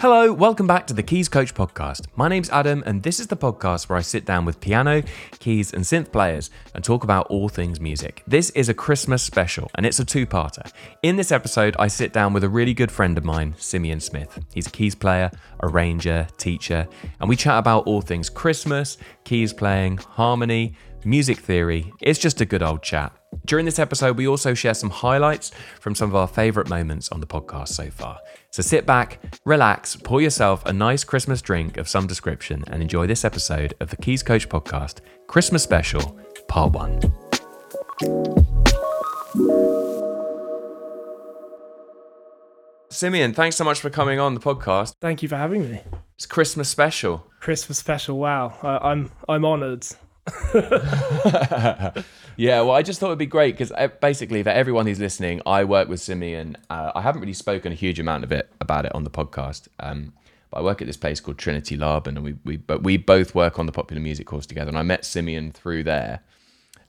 Hello, welcome back to the Keys Coach podcast. My name's Adam, and this is the podcast where I sit down with piano, keys, and synth players and talk about all things music. This is a Christmas special, and it's a two parter. In this episode, I sit down with a really good friend of mine, Simeon Smith. He's a keys player, arranger, teacher, and we chat about all things Christmas, keys playing, harmony, music theory. It's just a good old chat. During this episode, we also share some highlights from some of our favourite moments on the podcast so far. So sit back, relax, pour yourself a nice Christmas drink of some description, and enjoy this episode of the Keys Coach Podcast Christmas Special, Part 1. Simeon, thanks so much for coming on the podcast. Thank you for having me. It's Christmas special. Christmas special. Wow, I, I'm I'm honoured. yeah, well, I just thought it'd be great because basically, for everyone who's listening, I work with Simeon. Uh, I haven't really spoken a huge amount of it about it on the podcast, um, but I work at this place called Trinity Laban, and we we but we both work on the popular music course together. And I met Simeon through there.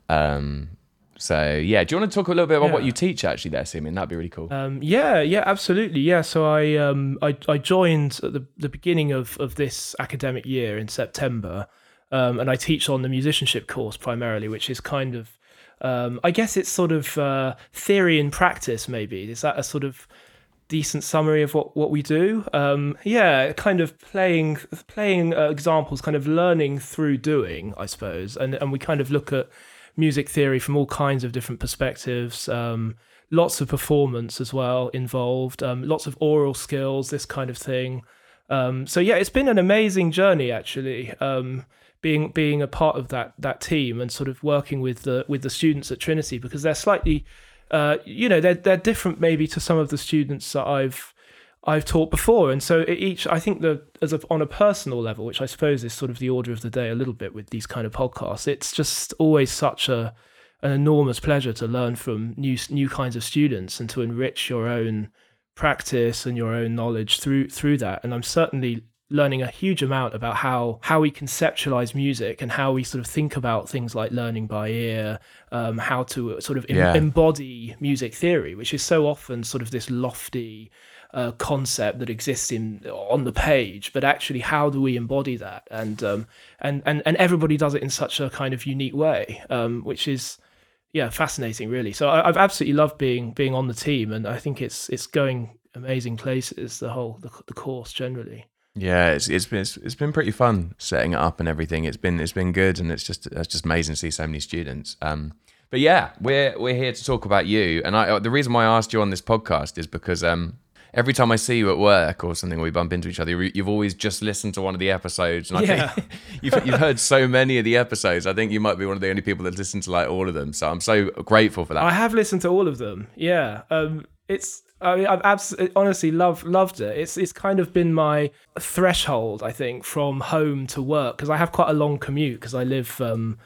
Um, so yeah, do you want to talk a little bit about yeah. what you teach actually there, Simeon? That'd be really cool. Um, yeah, yeah, absolutely. Yeah, so I um, I, I joined at the, the beginning of of this academic year in September. Um, and I teach on the musicianship course primarily, which is kind of, um, I guess it's sort of uh, theory and practice. Maybe is that a sort of decent summary of what what we do? Um, yeah, kind of playing playing uh, examples, kind of learning through doing, I suppose. And and we kind of look at music theory from all kinds of different perspectives. Um, lots of performance as well involved. Um, lots of aural skills, this kind of thing. Um, so yeah, it's been an amazing journey actually. Being being a part of that that team and sort of working with the with the students at Trinity because they're slightly, uh, you know, they're they're different maybe to some of the students that I've I've taught before, and so each I think that as on a personal level, which I suppose is sort of the order of the day a little bit with these kind of podcasts, it's just always such a an enormous pleasure to learn from new new kinds of students and to enrich your own practice and your own knowledge through through that. And I'm certainly learning a huge amount about how how we conceptualize music and how we sort of think about things like learning by ear, um, how to sort of em- yeah. embody music theory, which is so often sort of this lofty uh, concept that exists in on the page, but actually, how do we embody that? And um, and and and everybody does it in such a kind of unique way, um, which is yeah fascinating, really. So I, have absolutely loved being being on the team, and I think it's it's going amazing places. The whole the, the course generally. Yeah, it's it's been it's, it's been pretty fun setting it up and everything. It's been it's been good, and it's just it's just amazing to see so many students. Um, but yeah, we're we're here to talk about you, and I the reason why I asked you on this podcast is because um, every time I see you at work or something, we bump into each other. You've always just listened to one of the episodes, and I yeah. think you've, you've heard so many of the episodes. I think you might be one of the only people that listen to like all of them. So I'm so grateful for that. I have listened to all of them. Yeah, um, it's I mean, I've absolutely, honestly loved loved it. It's it's kind of been my threshold, I think, from home to work because I have quite a long commute because I live um,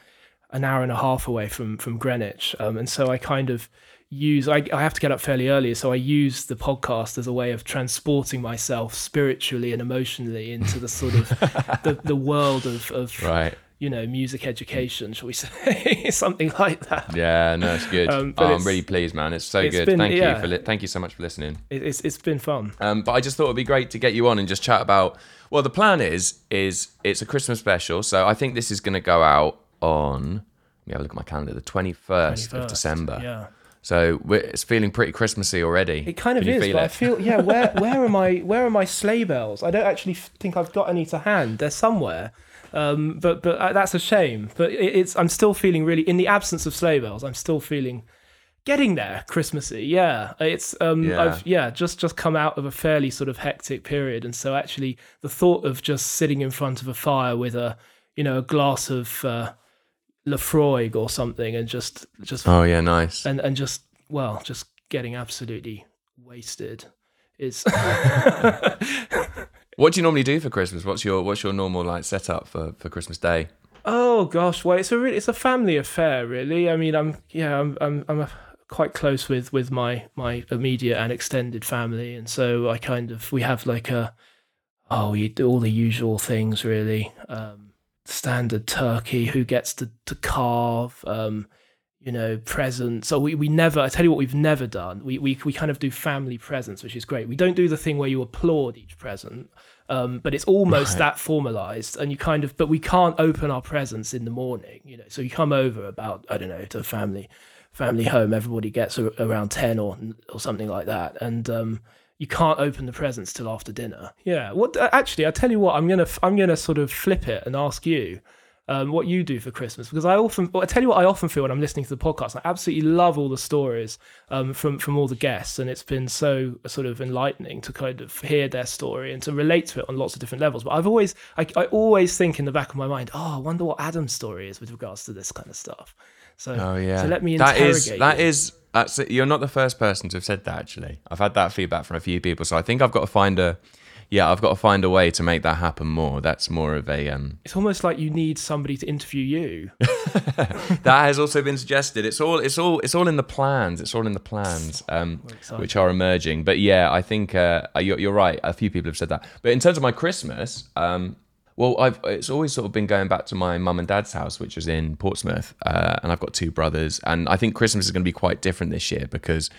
an hour and a half away from from Greenwich, um, and so I kind of use I, I have to get up fairly early, so I use the podcast as a way of transporting myself spiritually and emotionally into the sort of the, the world of, of right you know, music education, shall we say, something like that. Yeah, no, it's good. Um, oh, I'm really pleased, man. It's so it's good. Been, thank yeah, you for li- thank you so much for listening. It, it's it's been fun. Um, but I just thought it'd be great to get you on and just chat about. Well, the plan is is it's a Christmas special, so I think this is going to go out on. Let me have a look at my calendar. The 21st, 21st of December. Yeah. So it's feeling pretty Christmassy already. It kind of is, but it? I feel yeah. Where where are my where are my sleigh bells? I don't actually think I've got any to hand. They're somewhere. Um, but but uh, that's a shame. But it, it's I'm still feeling really in the absence of sleigh bells. I'm still feeling getting there Christmassy. Yeah, it's um yeah. I've yeah just just come out of a fairly sort of hectic period, and so actually the thought of just sitting in front of a fire with a you know a glass of uh, Laphroaig or something, and just just oh yeah, nice, and and just well just getting absolutely wasted is What do you normally do for Christmas? What's your what's your normal like setup for for Christmas Day? Oh gosh, well it's a really, it's a family affair really. I mean, I'm yeah, I'm I'm I'm a, quite close with with my my immediate and extended family, and so I kind of we have like a oh you do all the usual things really. Um, standard turkey, who gets to to carve. Um, you know, presents. So we, we never, I tell you what, we've never done. We, we, we kind of do family presents, which is great. We don't do the thing where you applaud each present, um, but it's almost Right. that formalized. And you kind of, but we can't open our presents in the morning, you know. So you come over about, I don't know, to a family, family home, everybody gets a, around 10 or, or something like that. And, um, you can't open the presents till after dinner. Yeah. What actually? I tell you what. I'm gonna I'm gonna sort of flip it and ask you um, what you do for Christmas because I often well, I tell you what I often feel when I'm listening to the podcast. I absolutely love all the stories um, from from all the guests, and it's been so sort of enlightening to kind of hear their story and to relate to it on lots of different levels. But I've always I, I always think in the back of my mind, oh, I wonder what Adam's story is with regards to this kind of stuff. So Oh yeah. so let me That interrogate is that is that's it. you're not the first person to have said that actually. I've had that feedback from a few people, so I think I've got to find a yeah, I've got to find a way to make that happen more. That's more of a um It's almost like you need somebody to interview you. that has also been suggested. It's all it's all it's all in the plans. It's all in the plans, um, which are emerging. But yeah, I think uh, you're, you're right. A few people have said that. But in terms of my Christmas, um, well, I've it's always sort of been going back to my mum and dad's house, which is in Portsmouth, uh, and I've got two brothers, and I think Christmas is going to be quite different this year because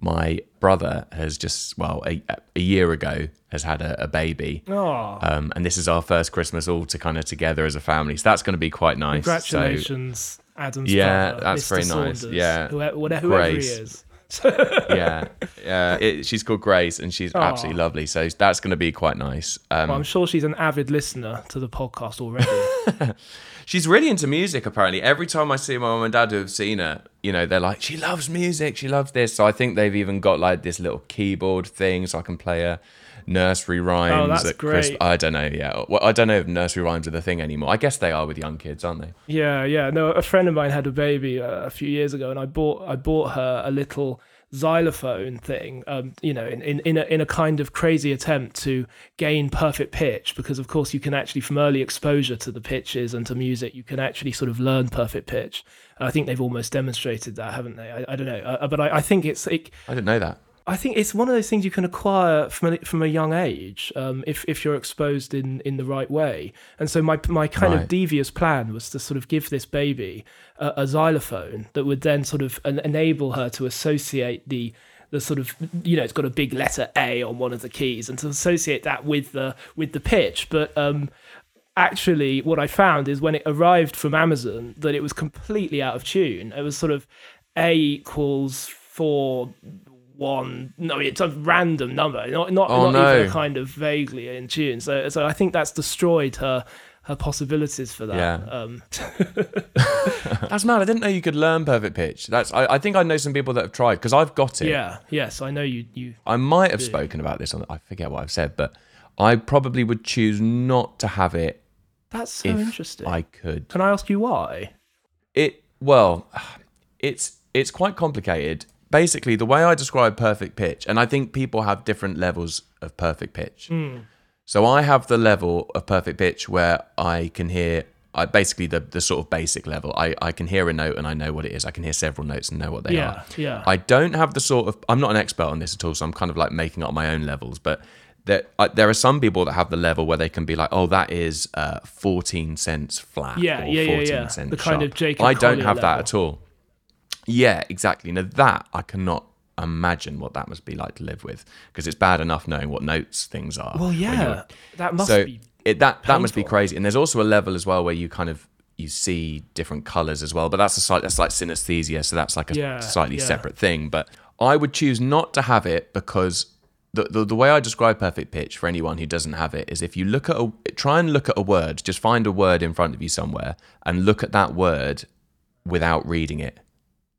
my brother has just well a, a year ago has had a, a baby. Oh, Um, and this is our first Christmas all to kind of together as a family, so that's going to be quite nice. So- congratulations, Adam's Yeah, brother, that's Mr. very nice. Saunders, Yeah. whoever, whatever, whoever he is. yeah, yeah. It, she's called Grace, and she's Aw. absolutely lovely. So that's going to be quite nice. Um, Well, I'm sure she's an avid listener to the podcast already. she's really into music. Apparently, every time I see my mum and dad who have seen her, you know, they're like, "She loves music. She loves this." So I think they've even got like this little keyboard thing, so I can play her nursery rhymes. Oh, that's at great. I don't know. Yeah, well, I don't know if nursery rhymes are the thing anymore. I guess they are with young kids, aren't they? yeah, yeah. No, a friend of mine had a baby uh, a few years ago, and I bought I bought her a little xylophone thing. Um, you know, in in in a, in a kind of crazy attempt to gain perfect pitch, because of course you can actually from early exposure to the pitches and to music, you can actually sort of learn perfect pitch. I think they've almost demonstrated that, haven't they? I, I don't know, uh, but I, I think it's it, I didn't know that. I think it's one of those things you can acquire from a, from a young age um, if if you're exposed in, in the right way. And so my my kind Right. of devious plan was to sort of give this baby a, a xylophone that would then sort of en- enable her to associate the the sort of you know it's got a big letter A on one of the keys and to associate that with the with the pitch. But um, actually, what I found is when it arrived from Amazon that it was completely out of tune. It was sort of A equals four one no it's a random number not not, Oh, not even kind of vaguely in tune so so i think that's destroyed her her possibilities for that Yeah. um That's mad. I didn't know you could learn perfect pitch. That's. I, I think I know some people that have tried because I've got it. yeah yes i know you you I might have spoken about this on. I forget what I've said, but I probably would choose not to have it that's so interesting I could. can i ask you why It well, it's it's quite complicated. Basically, the way I describe perfect pitch, and I think people have different levels of perfect pitch. So I have the level of perfect pitch where I can hear. I basically the the sort of basic level. I I can hear a note and I know what it is. I can hear several notes and know what they yeah are. yeah I don't have the sort of. I'm not an expert on this at all, so I'm kind of like making up my own levels. But there, I, there are some people that have the level where they can be like, "Oh, that is uh, 14 cents flat." Yeah, or yeah, yeah, 14 yeah. cents The kind of sharp." Jacob I don't Collier have that at all. Yeah, exactly. Now that I cannot imagine what that must be like to live with because it's bad enough knowing what notes things are. well yeah that must so be it, that that must be crazy. And there's also a level as well where you kind of you see different colors as well. But that's a slight that's like synesthesia, so that's like a Yeah, slightly yeah. separate thing. But I would choose not to have it because the, the the way I describe perfect pitch for anyone who doesn't have it is if you look at a try and look at a word, just find a word in front of you somewhere and look at that word without reading it.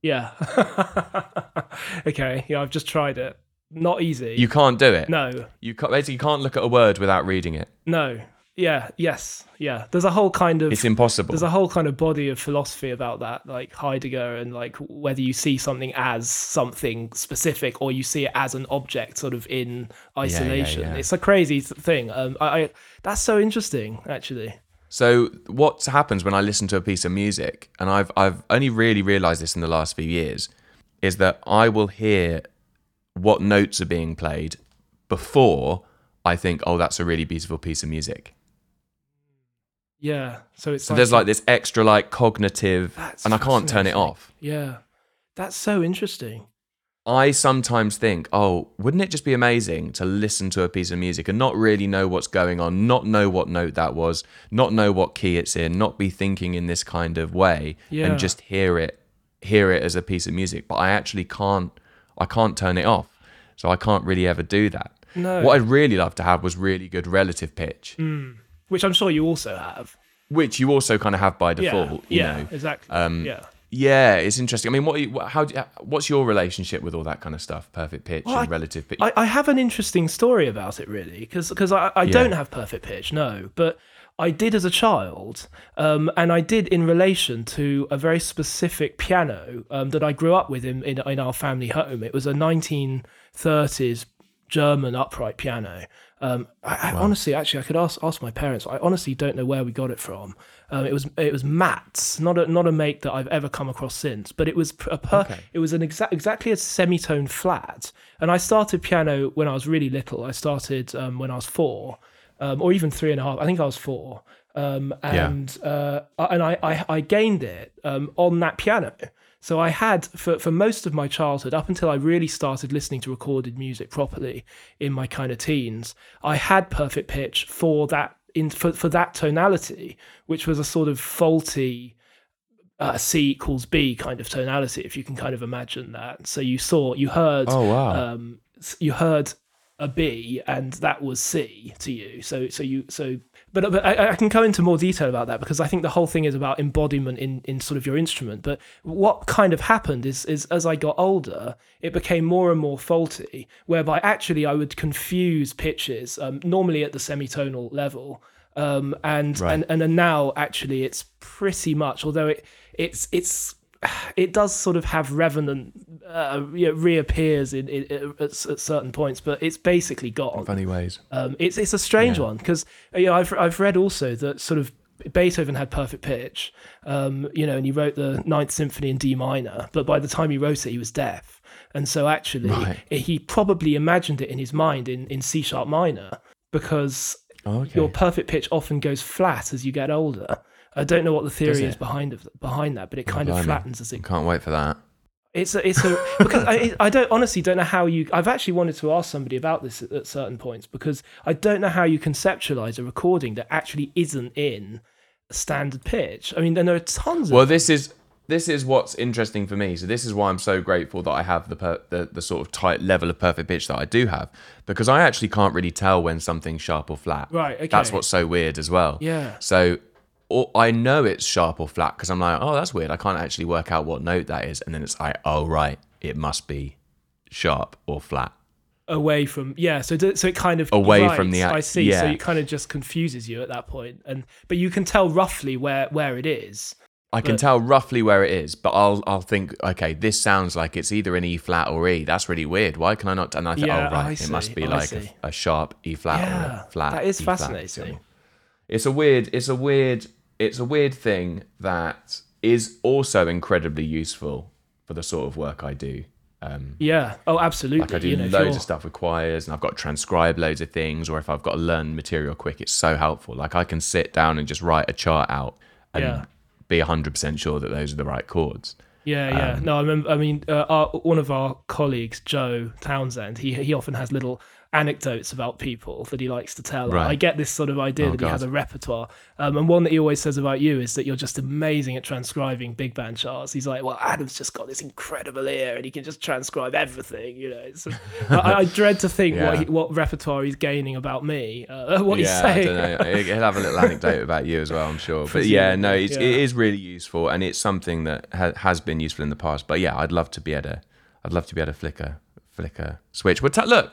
Yeah. Okay yeah i've just tried it. Not easy. You can't do it. no. You can't, basically you can't look at a word without reading it. no. Yeah yes. Yeah. There's a whole kind of It's impossible. there's a whole kind of body of philosophy about that like heidegger and like whether you see something as something specific or you see it as an object sort of in isolation. yeah. it's a crazy thing. Um I, I that's so interesting actually So what happens when I listen to a piece of music, and I've I've only really realised this in the last few years, is that I will hear what notes are being played before I think, oh, that's a really beautiful piece of music. Yeah. So it's So there's like this extra like cognitive, and I can't turn it off. yeah. That's so interesting. I sometimes think, oh, wouldn't it just be amazing to listen to a piece of music and not really know what's going on, not know what note that was, not know what key it's in, not be thinking in this kind of way, Yeah. and just hear it, hear it as a piece of music. But I actually can't, I can't turn it off, so I can't really ever do that. No. What I'd really love to have was really good relative pitch, Which I'm sure you also have. which you also kind of have by Yeah. default. you yeah. know. Exactly. Um, yeah. Yeah, it's interesting. I mean, what, you- how do you- what's your relationship with all that kind of stuff? Perfect pitch Well, and I- relative pitch. I, I have an interesting story about it, really, because I, I don't have perfect pitch, no, but I did as a child, um, and I did in relation to a very specific piano um, that I grew up with in, in, in our family home. It was a 1930s German upright piano. Um, I, I honestly, actually, I could ask ask my parents. I honestly don't know where we got it from. Um, it was it was Matt's, not a not a make that I've ever come across since, but it was a per, Okay. it was an exact exactly a semitone flat. And I started piano when I was really little. I started um, when I was four, um, or even three and a half. I think I was four. Um, and uh, and I, I, I gained it um, on that piano. So I had for, for most of my childhood, up until I really started listening to recorded music properly in my kind of teens, I had perfect pitch for that in for, for that tonality, which was a sort of faulty uh, C equals B kind of tonality, if you can kind of imagine that. So you saw, you heard, Oh, wow. um, you heard a B, and that was C to you. So, so you, so, but, but I, I can go into more detail about that because I think the whole thing is about embodiment in, in sort of your instrument. But what kind of happened is, is as I got older, it became more and more faulty, whereby actually I would confuse pitches, um, normally at the semitonal level. Um, and, Right. and and then now actually it's pretty much although it it's it's it does sort of have revenant uh, reappears in, in, at, at certain points but it's basically gone Funny ways. um, it's it's a strange Yeah. one because you know I've I've read also that sort of Beethoven had perfect pitch, um, you know, and he wrote the Ninth Symphony in D minor, but by the time he wrote it, he was deaf, and so actually Right. he probably imagined it in his mind in in C sharp minor because Oh, okay. your perfect pitch often goes flat as you get older. I don't know what the theory is behind of behind that, but it oh, kind of flattens as it Can't wait for that. it's a, it's a because I, I don't honestly don't know how you. I've actually wanted to ask somebody about this at, at certain points because I don't know how you conceptualize a recording that actually isn't in standard pitch. I mean, then there are tons of Well, this is this is what's interesting for me. So this is why I'm so grateful that I have the per, the, the sort of tight level of perfect pitch that I do have because I actually can't really tell when something's sharp or flat. Right, okay. That's what's so weird as well. Yeah. So or I know it's sharp or flat because I'm like, oh, that's weird. I can't actually work out what note that is, and then it's like, oh, right, it must be sharp or flat. away from yeah. So so it kind of Away right, from the act- I see. So it kind of just confuses you at that point, and but you can tell roughly where where it is. I can But- tell roughly where it is, but I'll I'll think, okay, this sounds like it's either an E flat or E. That's really weird. Why can I not? And I think, oh, Yeah, oh right, it must be I like a, a sharp E flat or Yeah, a flat. that is E flat. fascinating. It's a weird. It's a weird. It's a weird thing that is also incredibly useful for the sort of work I do. Um, Yeah. Oh, absolutely. like I do you know, loads of stuff with choirs, and I've got to transcribe loads of things, or if I've got to learn material quick, it's so helpful. Like I can sit down and just write a chart out and Yeah. be hundred percent sure that those are the right chords. Yeah, yeah. Um, no, I remember. I mean, uh, our, one of our colleagues, Joe Townsend, he he often has little anecdotes about people that he likes to tell. Right. I get this sort of idea Oh, that he has a repertoire. Um, and one that he always says about you is that you're just amazing at transcribing big band charts. He's like, well, Adam's just got this incredible ear, and he can just transcribe everything. You know, I, I dread to think what he, what repertoire he's gaining about me. Uh, what he's yeah, I saying. He'll have a little anecdote about you as well, I'm sure. But yeah, no, it's, yeah. it is really useful, and it's something that ha- has been useful in the past. But yeah, I'd love to be able to, I'd love to be able to flicker, flicker switch. Well, t- look,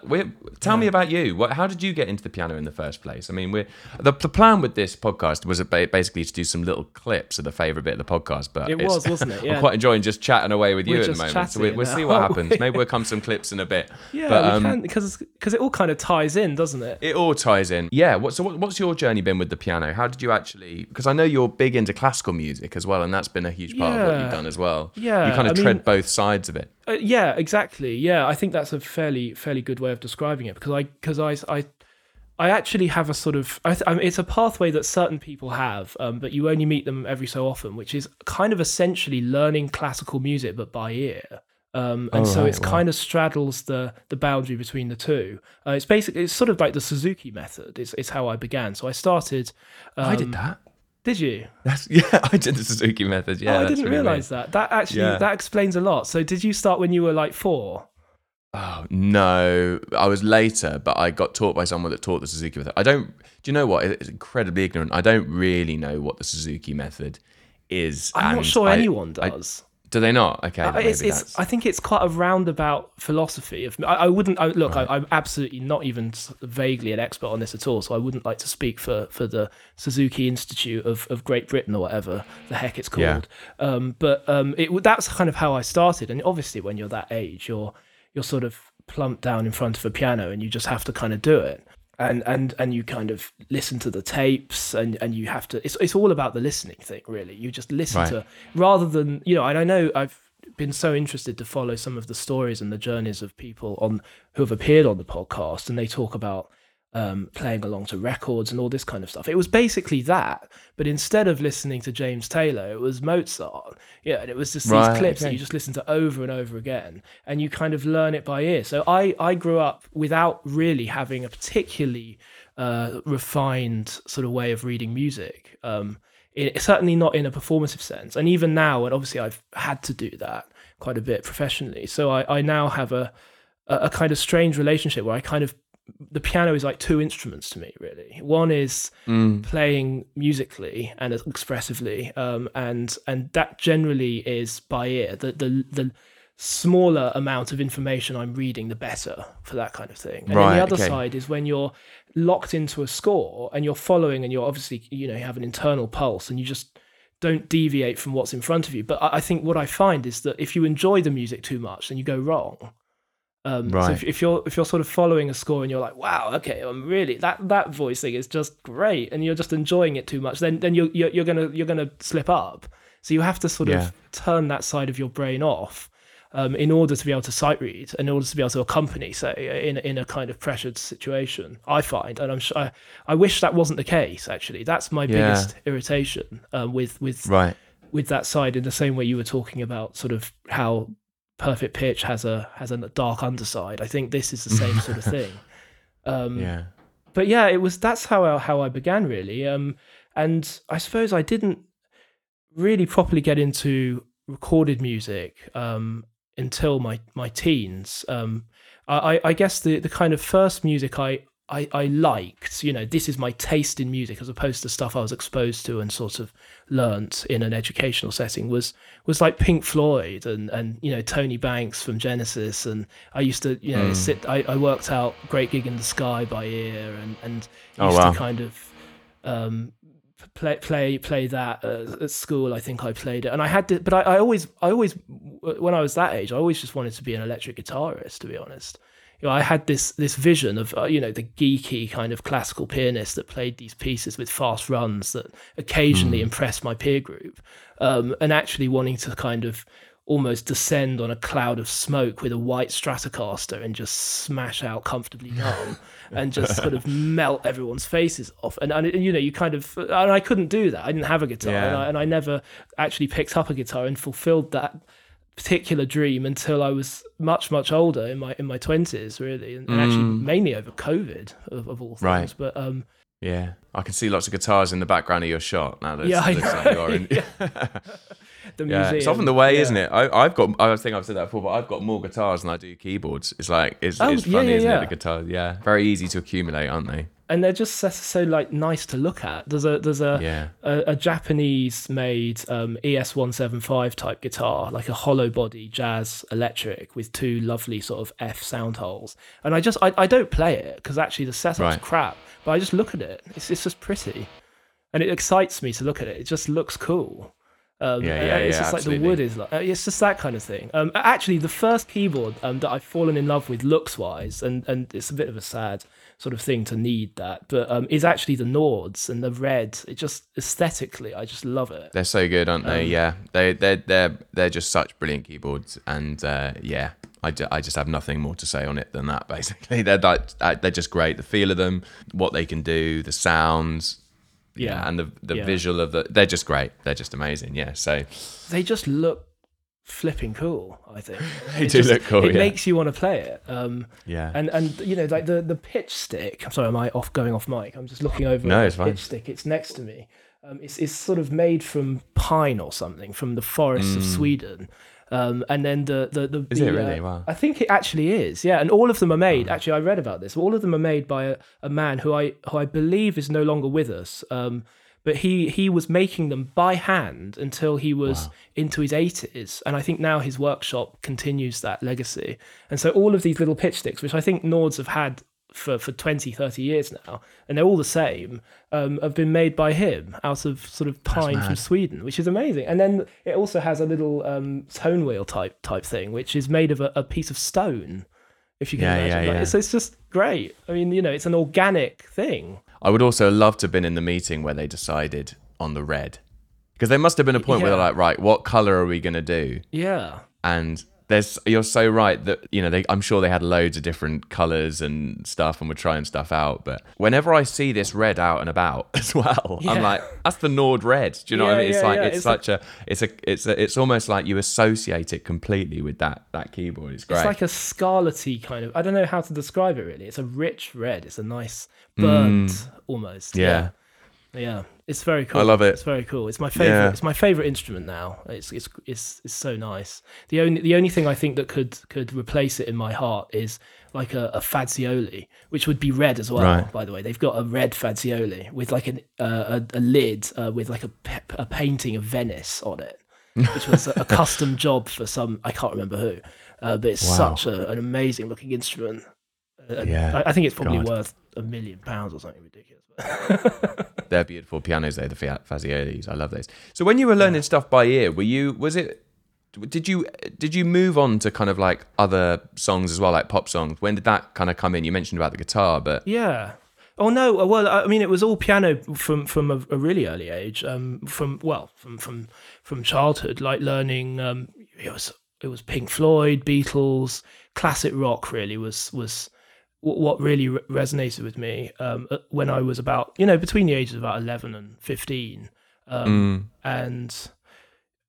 tell me about you. What, how did you get into the piano in the first place? I mean, we're the, the plan with this podcast was basically to do some little clips of the favorite bit of the podcast. But It was, wasn't it? Yeah. I'm quite enjoying just chatting away with you We're at the moment. So we, we'll see what happens. Maybe we'll come some clips in a bit. Yeah, we um, because because it all kind of ties in, doesn't it? it all ties in. Yeah. What, so, what, what's your journey been with the piano? How did you actually? Because I know you're big into classical music as well, and that's been a huge part of what you've done as well. Yeah, You kind I of tread mean- both sides of it. Uh, yeah, exactly. Yeah, I think that's a fairly fairly good way of describing it because I because I I I actually have a sort of I th- I mean, it's a pathway that certain people have, um, but you only meet them every so often, which is kind of essentially learning classical music but by ear. Um, and Oh, so right, it's wow. kind of straddles the the boundary between the two. Uh, it's basically it's sort of like the Suzuki method. Is is how I began. So I started. Um, I did that. Did you? That's yeah. I did the Suzuki method. Yeah, oh, I didn't really realize that. That actually Yeah. that explains a lot. So did you start when you were like four? Oh no, I was later, but I got taught by someone that taught the Suzuki method. I don't. Do you know what? It's incredibly ignorant. I don't really know what the Suzuki method is. I'm not sure I- anyone I- does. Do they not? Okay, Uh, it's, it's. I think it's quite a roundabout philosophy. Of I, I wouldn't I, look. I, I'm absolutely not even vaguely an expert on this at all. So I wouldn't like to speak for, for the Suzuki Institute of, of Great Britain or whatever the heck it's Yeah. called. Um, but um, it that's kind of how I started. And obviously, when you're that age, you're you're sort of plumped down in front of a piano and you just have to kind of do it. And, and and you kind of listen to the tapes and, and you have to it's it's all about the listening thing really you just listen Right. to rather than you know and I know I've been so interested to follow some of the stories and the journeys of people on who have appeared on the podcast and they talk about um, playing along to records and all this kind of stuff. It was basically that, but instead of listening to James Taylor, it was Mozart. Yeah, and it was just Right, these clips that you just listen to over and over again, and you kind of learn it by ear. So I I grew up without really having a particularly uh, refined sort of way of reading music. Um, it, certainly not in a performative sense. And even now, and obviously I've had to do that quite a bit professionally. So I, I now have a a kind of strange relationship where I kind of the piano is like two instruments to me really. One is Mm, playing musically and expressively, um, and and that generally is by ear. The the the smaller amount of information I'm reading, the better for that kind of thing. And then the other okay. side is when you're locked into a score and you're following, and you're obviously you know you have an internal pulse, and you just don't deviate from what's in front of you. But I I think what I find is that if you enjoy the music too much, then you go wrong. Um, So if, if you're if you're sort of following a score and you're like, wow, okay, I'm really that that voice thing is just great, and you're just enjoying it too much, then then you're you're, you're gonna you're gonna slip up. So you have to sort Yeah. of turn that side of your brain off. Um, in order to be able to sight read, in order to be able to accompany, say, in in a kind of pressured situation, I find, and I'm sure I, I wish that wasn't the case. Actually, that's my Yeah. biggest irritation um, with with right. with that side in the same way you were talking about sort of how perfect pitch has a has a dark underside. I think this is the same sort of thing. Um Yeah. but yeah it was that's how I, how i began really. Um and i suppose i didn't really properly get into recorded music um until my my teens. Um i I- i guess the the kind of first music i I, I liked, you know, this is my taste in music as opposed to stuff I was exposed to and sort of learnt in an educational setting was was like Pink Floyd and and you know Tony Banks from Genesis and I used to you know Mm. sit I, I worked out Great Gig in the Sky by ear and and Oh, used wow. to kind of um play play play that uh, at school I think I played it and I had to but I, I always I always when I was that age I always just wanted to be an electric guitarist to be honest you know, I had this this vision of uh, you know the geeky kind of classical pianist that played these pieces with fast runs that occasionally impressed my peer group, um, and actually wanting to kind of almost descend on a cloud of smoke with a white Stratocaster and just smash out comfortably numb and just sort of melt everyone's faces off. And, and you know, you kind of and I couldn't do that. I didn't have a guitar, and, I, and I never actually picked up a guitar and fulfilled that particular dream until I was much much older in my in my twenties really and, and actually Mm. mainly over COVID of, of all things Right. but um Yeah. I can see lots of guitars in the background of your shot now. That Yeah, I looks like know. you are in- the Yeah, museum it's often the way, yeah. isn't it? I, I've got. I think I've said that before, but I've got more guitars than I do keyboards. It's like it's, Oh, it's yeah, funny, yeah, isn't it? The guitars, yeah, very easy to accumulate, aren't they? and they're just so, so like nice to look at there's a there's a Yeah, a, a Japanese made um, ES175 type guitar, like a hollow body jazz electric with two lovely sort of F sound holes. And I just, I, I don't play it because actually the setup's Right. crap, but I just look at it. It's, it's just pretty. And it excites me to look at it. It just looks cool. Um, Yeah, yeah, it's yeah, just like the wood is like, uh, it's just that kind of thing. Um, actually, the first keyboard um, that I've fallen in love with looks wise, and, and it's a bit of a sad sort of thing to need that, but um, is actually the Nords and the red. It just aesthetically, I just love it. they're so good, aren't they? Um, yeah, they they they're they're just such brilliant keyboards, and uh, yeah, I, ju- I just have nothing more to say on it than that. Basically, they're like, uh, they're just great. The feel of them, what they can do, the sounds, Yeah. and the the Yeah. visual of the. They're just great. They're just amazing. Yeah. So they just look flipping cool. I think They It do look cool, It yeah. makes you want to play it. Um, yeah, and and you know like the the pitch stick. I'm sorry, am I off going off mic? I'm just looking over. No, it's the fine. Pitch stick. It's next to me. Um, it's it's sort of made from pine or something from the forests of Sweden. Um, and then the the the. Is the, it really? uh, Wow. I think it actually is. Yeah, and all of them are made. Actually, I read about this. All of them are made by a, a man who I who I believe is no longer with us. Um, but he he was making them by hand until he was into his 80s and i think now his workshop continues that legacy and so all of these little pitch sticks which i think nords have had for, for 20 30 years now and they're all the same um, have been made by him out of sort of pine from sweden which is amazing. And then it also has a little um, tone wheel type type thing which is made of a, a piece of stone if you can Yeah, imagine. yeah, Like, yeah. It's, it's just great. I mean you know it's an organic thing. I would also love to have been in the meeting where they decided on the red, because there must have been a point where they're like, right, what color are we gonna do? yeah. And there's you're so right that you know they I'm sure they had loads of different colors and stuff and were trying stuff out but whenever I see this red out and about as well I'm like that's the Nord red do you know what I mean it's yeah, like yeah. it's, It's such a it's a it's a it's almost like you associate it completely with that that keyboard it's great It's like a scarlety kind of. I don't know how to describe it really. It's a rich red. It's a nice burnt almost. Mm. Yeah. yeah, Yeah. It's very cool. I love it. It's very cool. It's my favorite. Yeah. It's my favorite instrument now. It's it's it's it's so nice. The only the only thing I think that could could replace it in my heart is like a, a Fazioli, which would be red as well. Right. By the way, they've got a red Fazioli with like an uh, a, a lid uh, with like a pe- a painting of Venice on it which was a, a custom job for some I can't remember who, uh, but it's Wow. such a, an amazing looking instrument. Uh, Yeah, I, I think it's probably God. worth a million pounds or something ridiculous. they're beautiful pianos though the Fiat Faziolis I love those so when you were learning stuff by ear were you was it did you did you move on to kind of like other songs as well like pop songs when did that kind of come in you mentioned about the guitar but yeah. Oh no! uh, Well, I mean, it was all piano from from a, a really early age. Um, from well, from from from childhood, like learning. Um, it was it was Pink Floyd, Beatles, classic rock. Really was was what really re- resonated with me um, uh, when I was about you know between the ages of about eleven and fifteen. Um, and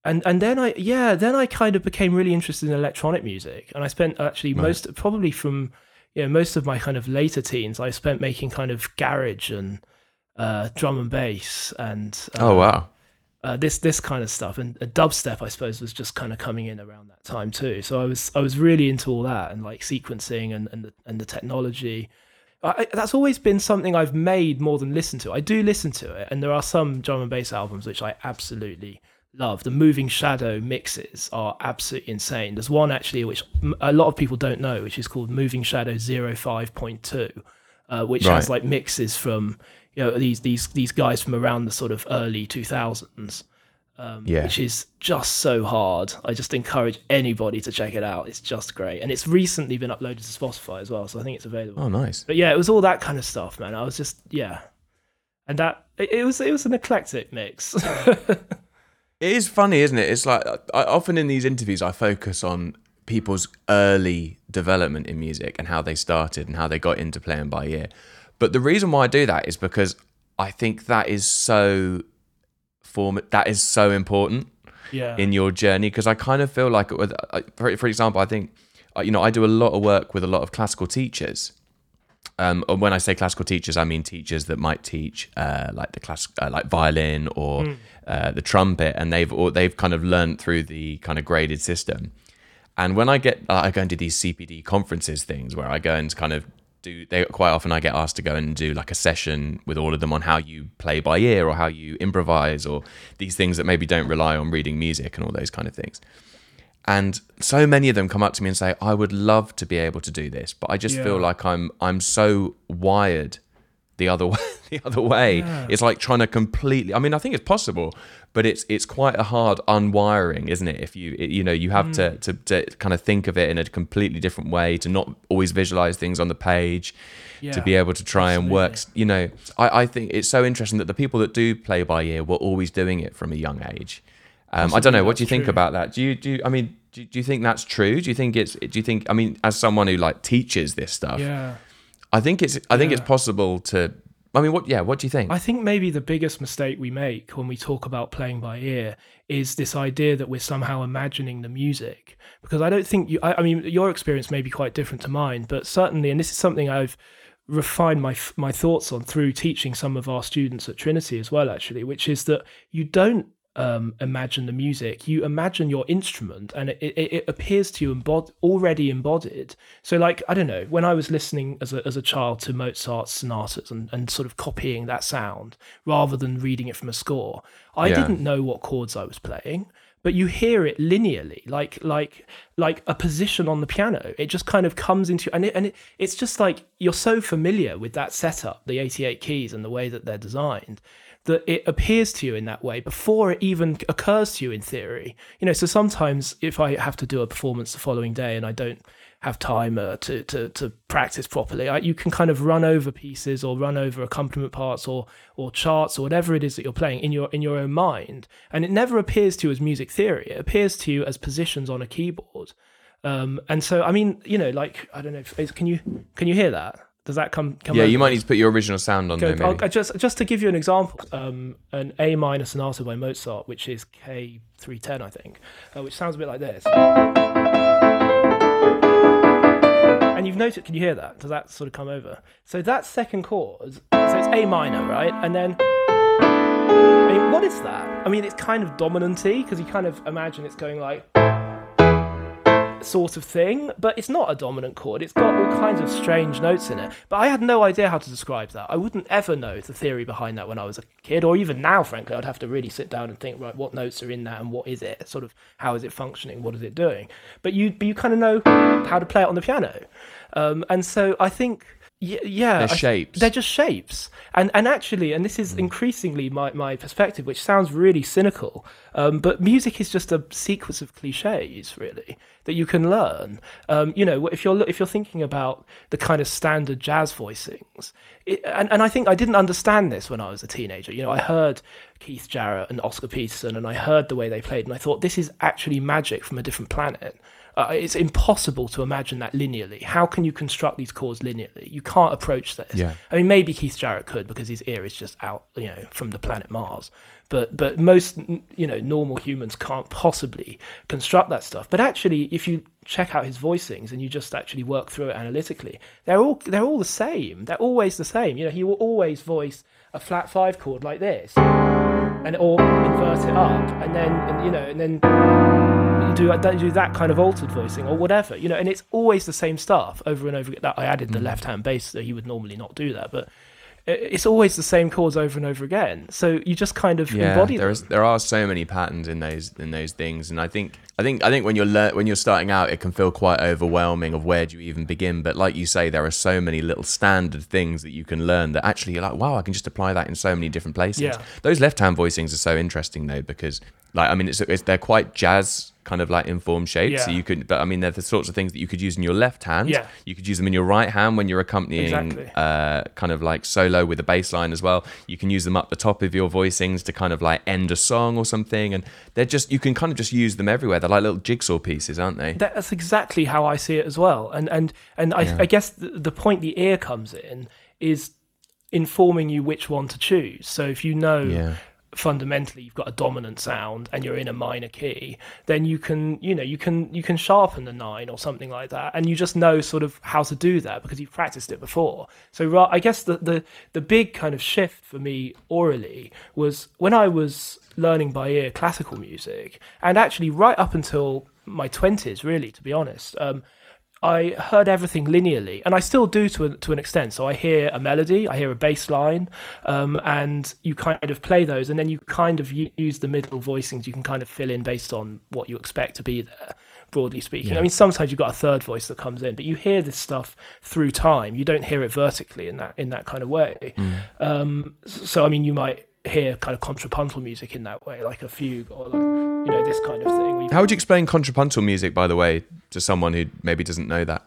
and and then I yeah then I kind of became really interested in electronic music and I spent actually most probably from you know most of my kind of later teens I spent making kind of garage and uh, drum and bass and uh, oh wow uh, this this kind of stuff. And uh, dubstep I suppose was just kind of coming in around that time too. So I was I was really into all that and like sequencing and and the, and the technology. I, that's always been something I've made more than listened to. I do listen to it and there are some drum and bass albums which I absolutely love. The moving shadow mixes are absolutely insane. There's one actually which a lot of people don't know which is called moving shadow 05.2 uh, which has like mixes from you know these these these guys from around the sort of early 2000s um, Yeah. which is just so hard. I just encourage anybody to check it out. It's just great. And it's recently been uploaded to spotify as well so i think it's available. Oh nice. But yeah it was all that kind of stuff man. I was just yeah. And that it, it was it was an eclectic mix. It is funny, isn't it? It's like I, often in these interviews, I focus on people's early development in music and how they started and how they got into playing by ear. But the reason why I do that is because I think that is so form that is so important yeah. in your journey because I kind of feel like with uh, for, for example I think uh, you know I do a lot of work with a lot of classical teachers. Um, and when I say classical teachers, I mean teachers that might teach uh, like the class, uh, like violin or uh, the trumpet, and they've or they've kind of learned through the kind of graded system. And when I get, uh, I go and do these CPD conferences things where I go and kind of do. They quite often I get asked to go and do like a session with all of them on how you play by ear or how you improvise or these things that maybe don't rely on reading music and all those kind of things. And so many of them come up to me and say, "I would love to be able to do this, but I just feel like I'm I'm so wired the other way. The other way, it's like trying to completely. I mean, I think it's possible, but it's it's quite a hard unwiring, isn't it? If you it- you know you have to, to to kind of think of it in a completely different way, to not always visualize things on the page, to be able to try and work. You know, I I think it's so interesting that the people that do play by ear were always doing it from a young age. Um, I don't know. What do you think true. about that? Do you do? You, I mean, do, do you think that's true? Do you think it's? Do you think? I mean, as someone who like teaches this stuff, Yeah. I think it's. I think it's possible to. I mean, what? Yeah. What do you think? I think maybe the biggest mistake we make when we talk about playing by ear is this idea that we're somehow imagining the music. Because I don't think you, I, I mean, your experience may be quite different to mine, but certainly, and this is something I've refined my my thoughts on through teaching some of our students at Trinity as well, actually, which is that you don't um, imagine the music, you imagine your instrument, and it, it, it appears to you embod- already embodied. So, like I don't know, when I was listening as a as a child to Mozart's sonatas and, and sort of copying that sound rather than reading it from a score, I Yeah. didn't know what chords I was playing. But you hear it linearly, like like like a position on the piano. It just kind of comes into and it, and it, it's just like you're so familiar with that setup, the 88 keys and the way that they're designed, that it appears to you in that way before it even occurs to you in theory. You know, so sometimes if I have to do a performance the following day and I don't have time uh, to, to to practice properly, I, you can kind of run over pieces or run over accompaniment parts or or charts or whatever it is that you're playing in your in your own mind, and it never appears to you as music theory. It appears to you as positions on a keyboard. Um, and so, I mean, you know, like I don't know, if, can you can you hear that? Does that come come? yeah, over? you might need to put your original sound on there. Maybe. I'll- just just to give you an example, um, an A minor sonata by Mozart, which is K three ten, I think, uh, which sounds a bit like this. And you've noticed, can you hear that? Does that sort of come over? So that second chord, so it's A minor, right? And then, I mean, what is that? I mean, it's kind of dominanty because you kind of imagine it's going like sort of thing, but it's not a dominant chord. It's got all kinds of strange notes in it. But I had no idea how to describe that. I wouldn't ever know the theory behind that when I was a kid, or even now, frankly. I'd have to really sit down and think, right, what notes are in that and what is it? Sort of how is it functioning? What is it doing? But you, but you kind of know how to play it on the piano. Um, and so I think, y- yeah, They're I- shapes. they're just shapes. And and actually, and this is increasingly my, my perspective, which sounds really cynical, um, but music is just a sequence of cliches, really, that you can learn. Um, you know, if you're if you're thinking about the kind of standard jazz voicings, it, and and I think I didn't understand this when I was a teenager. You know, I heard Keith Jarrett and Oscar Peterson, and I heard the way they played, and I thought this is actually magic from a different planet. Uh, it's impossible to imagine that linearly. How can you construct these chords linearly? You can't approach this. Yeah. I mean, maybe Keith Jarrett could because his ear is just out, you know, from the planet Mars. But but most you know normal humans can't possibly construct that stuff. But actually, if you check out his voicings and you just actually work through it analytically, they're all they're all the same. They're always the same. You know, he will always voice a flat five chord like this, and or invert it up, and then and you know, and then you do that, don't do that kind of altered voicing or whatever, you know, and it's always the same stuff over and over again. That I added Mm. the left hand bass, so he would normally not do that, but it's always the same chords over and over again. So you just kind of yeah, embody there's them. there are so many patterns in those in those things, and I think I think I think when you're lear- when you're starting out, it can feel quite overwhelming of where do you even begin. But like you say, there are so many little standard things that you can learn that actually you're like, wow, I can just apply that in so many different places. Yeah. Those left hand voicings are so interesting though because like I mean it's, it's they're quite jazz kind of like informed shapes. So you could, but I mean they're the sorts of things that you could use in your left hand. Yeah. You could use them in your right hand when you're accompanying Exactly. uh, kind of like solo with a bass line as well. You can use them up the top of your voicings to kind of like end a song or something. And they're just, you can kind of just use them everywhere. They're like little jigsaw pieces, aren't they? That's exactly how I see it as well. And and and I, Yeah. I guess the, the point the ear comes in is informing you which one to choose. So if you know Yeah. Fundamentally you've got a dominant sound and you're in a minor key then you can you know you can you can sharpen the nine or something like that. And you just know sort of how to do that because you've practiced it before. So i guess the the, the big kind of shift for me aurally was when i was learning by ear classical music and actually right up until my 20s really to be honest um, I heard everything linearly, and I still do to a, to an extent. So I hear a melody, I hear a bass line, um, and you kind of play those, and then you kind of use the middle voicings. You can kind of fill in based on what you expect to be there, broadly speaking. I mean, sometimes you've got a third voice that comes in, but you hear this stuff through time. You don't hear it vertically in that in that kind of way. Um, so I mean, you might hear kind of contrapuntal music in that way, like a fugue or like, you know this kind of thing. How would you explain contrapuntal music, by the way, to someone who maybe doesn't know that?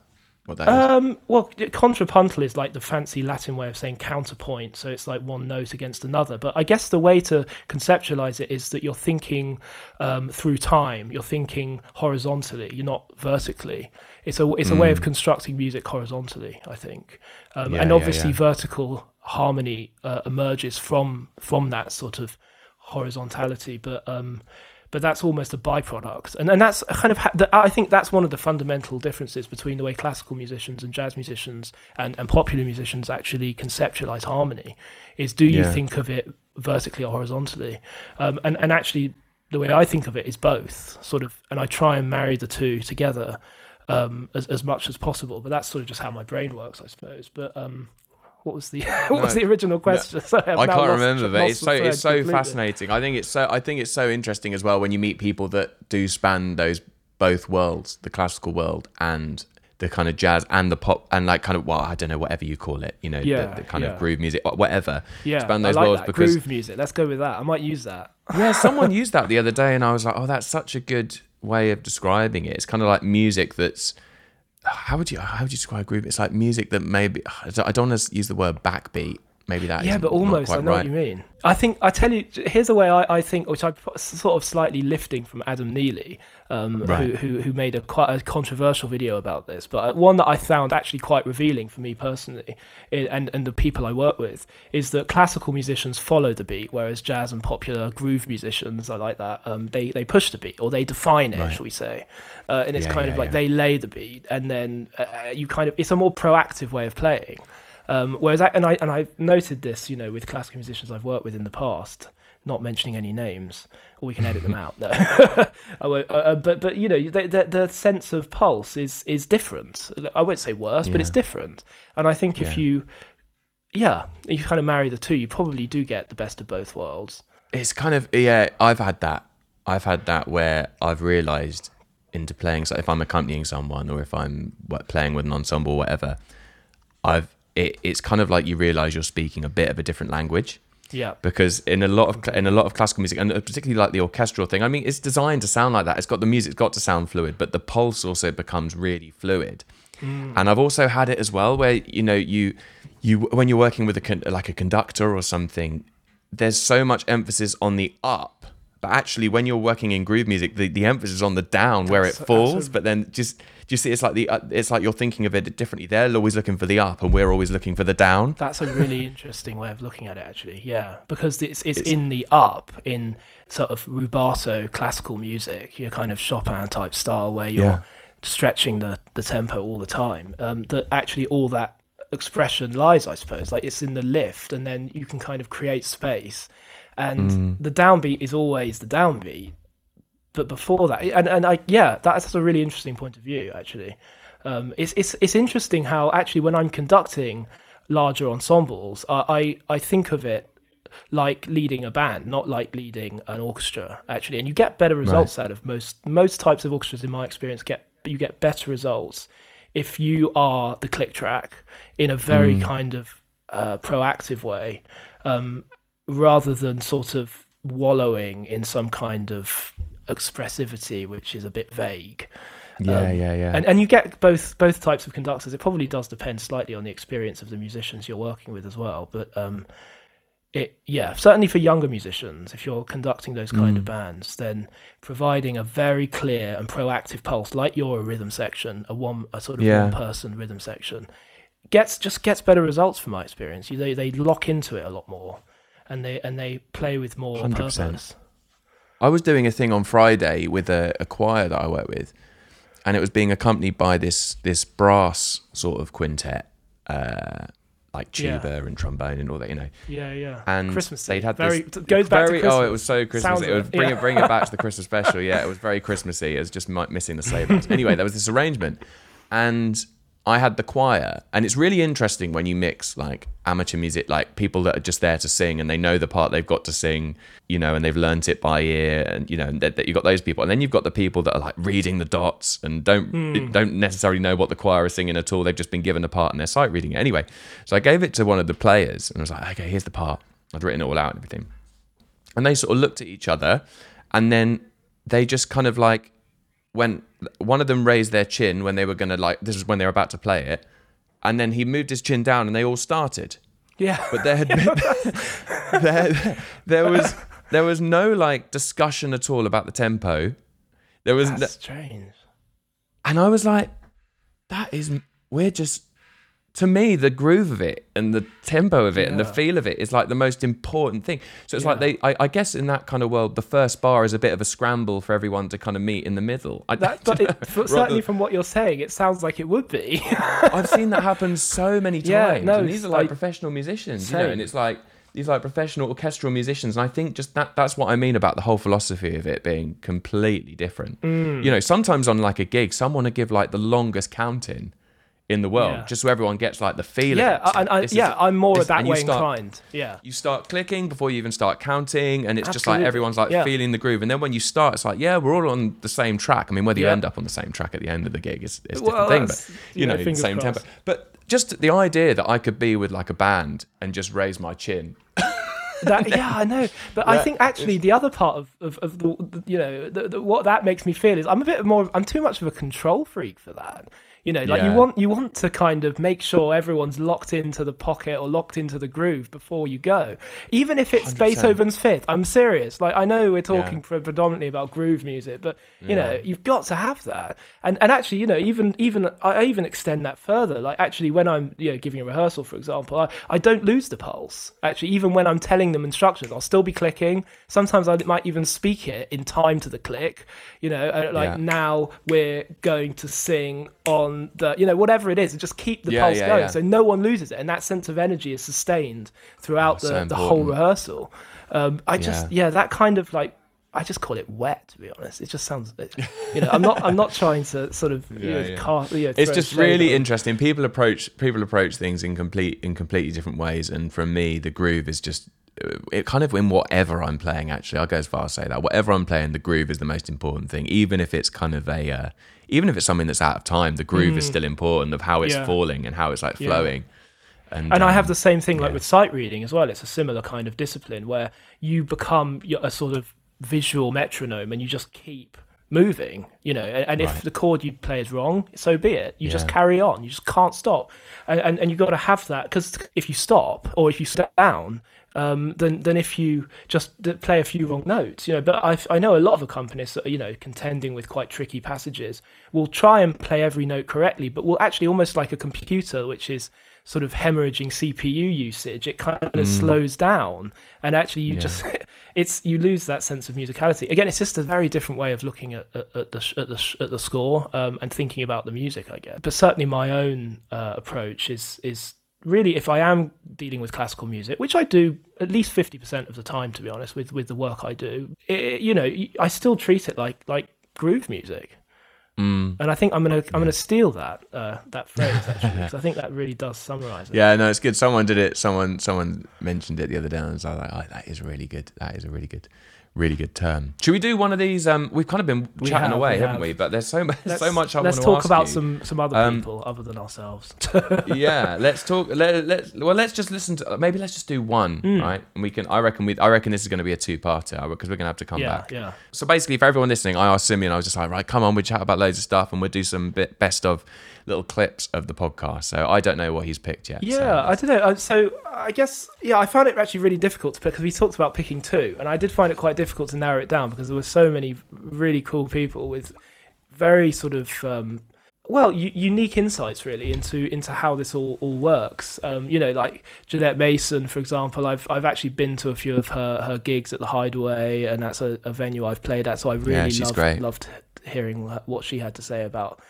What that is? Um, well, contrapuntal is like the fancy Latin way of saying counterpoint, so it's like one note against another. But I guess the way to conceptualize it is that you're thinking um, through time. You're thinking horizontally. You're not vertically. It's a it's a way of constructing music horizontally. I think, um, Yeah, and yeah, obviously yeah. vertical harmony uh, emerges from from that sort of horizontality. But um, but that's almost a byproduct, and and that's kind of ha- the, I think that's one of the fundamental differences between the way classical musicians and jazz musicians and, and popular musicians actually conceptualize harmony. Is do you Yeah. think of it vertically or horizontally? Um, and and actually, the way I think of it is both sort of, and I try and marry the two together um, as as much as possible. But that's sort of just how my brain works, I suppose. But um, what was the what was the original question? Sorry, I've I can't lost- remember, but it's so it's so completely. fascinating. I think it's so I think it's so interesting as well when you meet people that do span those both worlds, the classical world and the kind of jazz and the pop and like kind of well, I don't know, whatever you call it, you know, Yeah, the, the kind yeah. of groove music, whatever. Yeah, span I those like worlds that. because groove music. Let's go with that. I might use that. yeah, someone used that the other day, and I was like, oh, that's such a good way of describing it. It's kind of like music that's how would you how would you describe groove? It's like music that maybe I don't- want to use the word backbeat. Maybe that Yeah, but almost. I know right. what you mean. I think I tell you. Here's the way I, I think, which I sort of slightly lifting from Adam Neely, um, Right. who, who who made a quite a controversial video about this, but one that I found actually quite revealing for me personally, and and the people I work with, is that classical musicians follow the beat, whereas jazz and popular groove musicians, I like that, um, they they push the beat or they define it, Right. shall we say, uh, and it's Yeah, kind yeah, of like yeah. they lay the beat, and then uh, you kind of it's a more proactive way of playing. Um, whereas, I, and I and I've noted this, you know, with classical musicians I've worked with in the past, not mentioning any names, or we can edit them out. No, I won't, uh, uh, but but you know, the, the the sense of pulse is is different. I won't say worse, but it's different. And I think if you, yeah, if you kind of marry the two, you probably do get the best of both worlds. It's kind of yeah. I've had that. I've had that where I've realised into playing. So if I'm accompanying someone or if I'm playing with an ensemble, or whatever, I've it, it's kind of like you realise you're speaking a bit of a different language Yeah, because in a lot of in a lot of classical music and uh, particularly like the orchestral thing. I mean, it's designed to sound like that. It's got the music's got to sound fluid, but the pulse also becomes really fluid. And I've also had it as well where you know you you when you're working with a con- like a conductor or something, there's so much emphasis on the up. But actually, when you're working in groove music, the, the emphasis is on the down where it falls. absolutely. But then just you see? It's like the uh, it's like you're thinking of it differently. They're always looking for the up, and we're always looking for the down. That's a really interesting way of looking at it, actually. Yeah, because it's it's, in the up in sort of rubato classical music, your kind of Chopin type style where you're Yeah. stretching the the tempo all the time. Um, that actually all that expression lies, I suppose. Like it's in the lift, and then you can kind of create space. And Mm. the downbeat is always the downbeat, but before that, and and I yeah, that's a really interesting point of view actually. Um, it's it's it's interesting how actually when I'm conducting larger ensembles, I I, I think of it like leading a band, not like leading an orchestra actually, and you get better results out of most most types of orchestras. In my experience, get you get better results if you are the click track in a very kind of uh, proactive way, um, rather than sort of wallowing in some kind of expressivity which is a bit vague. Yeah, yeah, yeah. And and you get both both types of conductors. It probably does depend slightly on the experience of the musicians you're working with as well. But um, it yeah, certainly for younger musicians, if you're conducting those kind Mm. of bands, then providing a very clear and proactive pulse, like your rhythm section, a one a sort of Yeah. one person rhythm section, gets just gets better results from my experience. You, they they lock into it a lot more, and they and they play with more 100%. purpose. I was doing a thing on Friday with a, a choir that I work with, and it was being accompanied by this this brass sort of quintet, uh, like Yeah. tuba and trombone and all that, you know. Yeah, yeah. And Christmas they'd had very this, goes back very, to Christmas. Oh, it was so Christmas. Sounds It would bring yeah. it bring it back to the Christmas special. Yeah, it was very Christmassy. It was just missing the sleigh bells. Anyway, there was this arrangement, and I had the choir, and it's really interesting when you mix like amateur music, like people that are just there to sing and they know the part they've got to sing, you know, and they've learnt it by ear, and you know, that, that you've got those people, and then you've got the people that are like reading the dots and don't Hmm. don't necessarily know what the choir is singing at all. They've just been given a part and they're sight reading it anyway. So I gave it to one of the players, and I was like, okay, here's the part. I'd written it all out and everything and they sort of looked at each other and then they just kind of like went one of them raised their chin when they were gonna like this is when they were about to play it, and then he moved his chin down and they all started. Yeah. But there had been there, there was there was no like discussion at all about the tempo. There was, That's strange. and I was like, that is we're just to me the groove of it and the tempo of it and the feel of it is like the most important thing. So it's like they, I, I guess, in that kind of world, the first bar is a bit of a scramble for everyone to kind of meet in the middle. I, That, but it, certainly from what you're saying, it sounds like it would be. I've seen that happen so many times. Yeah, no, and these are like professional musicians, you know, and it's like these like professional orchestral musicians. And I think just that that's what I mean about the whole philosophy of it being completely different. Mm. You know, sometimes on like a gig, someone will give like the longest counting in the world, Yeah. just so everyone gets like the feeling. yeah. I, I, This is- yeah, I'm more this- that way start- inclined. Yeah. you start clicking before you even start counting and it's just like everyone's like Yeah. feeling the groove and then when you start it's like yeah we're all on the same track i mean whether you end up on the same track at the end of the gig is, is a Well, different thing but you know know, the fingers same tempo but just the idea that i could be with like a band and just raise my chin That, yeah, I know, but I think actually the other part of, of, of the, the you know the, the, what that makes me feel is I'm a bit more I'm too much of a control freak for that. You know, like Yeah. you want you want to kind of make sure everyone's locked into the pocket or locked into the groove before you go, even if it's 100%. Beethoven's Fifth. I'm serious. Like I know we're talking Yeah. predominantly about groove music, but you know you've got to have that. And and actually, you know, even even I even extend that further. Like actually, when I'm you know giving a rehearsal, for example, I, I don't lose the pulse. Actually, even when I'm telling them instructions, I'll still be clicking. Sometimes I might even speak it in time to the click. You know, uh, like Yeah. now we're going to sing on the you know whatever it is, and just keep the Yeah, pulse yeah, going, yeah. so no one loses it, and that sense of energy is sustained throughout Oh, the, so the whole rehearsal. Um, I just Yeah. that kind of like I just call it wet to be honest. It just sounds, you know, I'm not I'm not trying to sort of you know, Yeah, yeah. cast, you know, it's just really on- interesting people approach people approach things in complete in completely different ways and for me the groove is just uh, it kind of in whatever i'm playing actually i'll go as far as say that whatever i'm playing the groove is the most important thing even if it's kind of a uh, even if it's something that's out of time the groove is still important of how it's Mm. Yeah. falling and how it's like Yeah. flowing and, And I have um, the same thing like with sight reading as well. It's a similar kind of discipline where you become a sort of visual metronome and you just keep moving, you know. And, and if the chord you play is wrong, so be it. You just carry on. You just can't stop. And and, and you've got to have that because if you stop or if you step down, um, than than if you just play a few wrong notes, you know. But I I know a lot of accompanists that are, you know contending with quite tricky passages will try and play every note correctly, but will actually almost like a computer, which is sort of hemorrhaging CPU usage. It kind of slows down, and actually you Mm. Yeah. just it's you lose that sense of musicality. Again, it's just a very different way of looking at, at, at the at the at the score um, and thinking about the music, I guess. But certainly my own uh, approach is is really if I am dealing with classical music, which I do at least fifty percent of the time, to be honest, with with the work I do, it, you know, I still treat it like like groove music. mm. And I think I'm gonna I'm gonna steal that uh, that phrase actually because I think that really does summarize it. yeah no it's good someone did it someone someone mentioned it the other day and I was like oh, that is really good that is a really good really good term should we do one of these um we've kind of been We chatting have, away we haven't have. we but there's so much Let's, so much I let's want to talk about you. some some other Um, people other than ourselves. yeah, let's talk. Let, let well, let's just listen to. Maybe let's just do one, Hmm. right? And we can. I reckon we. I reckon this is going to be a two-parter because we're going to have to come yeah, back. yeah. So basically, for everyone listening, I asked Simeon. I was just like, right, come on, we chat about loads of stuff, and we'll do some bit best of little clips of the podcast. So I don't know what he's picked yet. Yeah, so- I don't know. Uh, So I guess yeah, I found it actually really difficult to pick because we talked about picking two, and I did find it quite difficult to narrow it down because there were so many really cool people with very sort of um, well u- unique insights really into into how this all all works. Um, you know, like Janette Mason, for example. I've I've actually been to a few of her her gigs at the Hideaway, and that's a, a venue I've played at. So I really Yeah, loved, loved hearing what she had to say about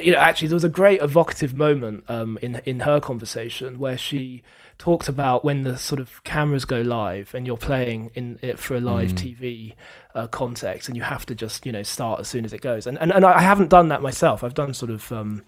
you know, actually, there was a great evocative moment um, in in her conversation where she talked about when the sort of cameras go live and you're playing in it for a live TV uh, context, and you have to just you know start as soon as it goes. And and, and I haven't done that myself. I've done sort of. Um,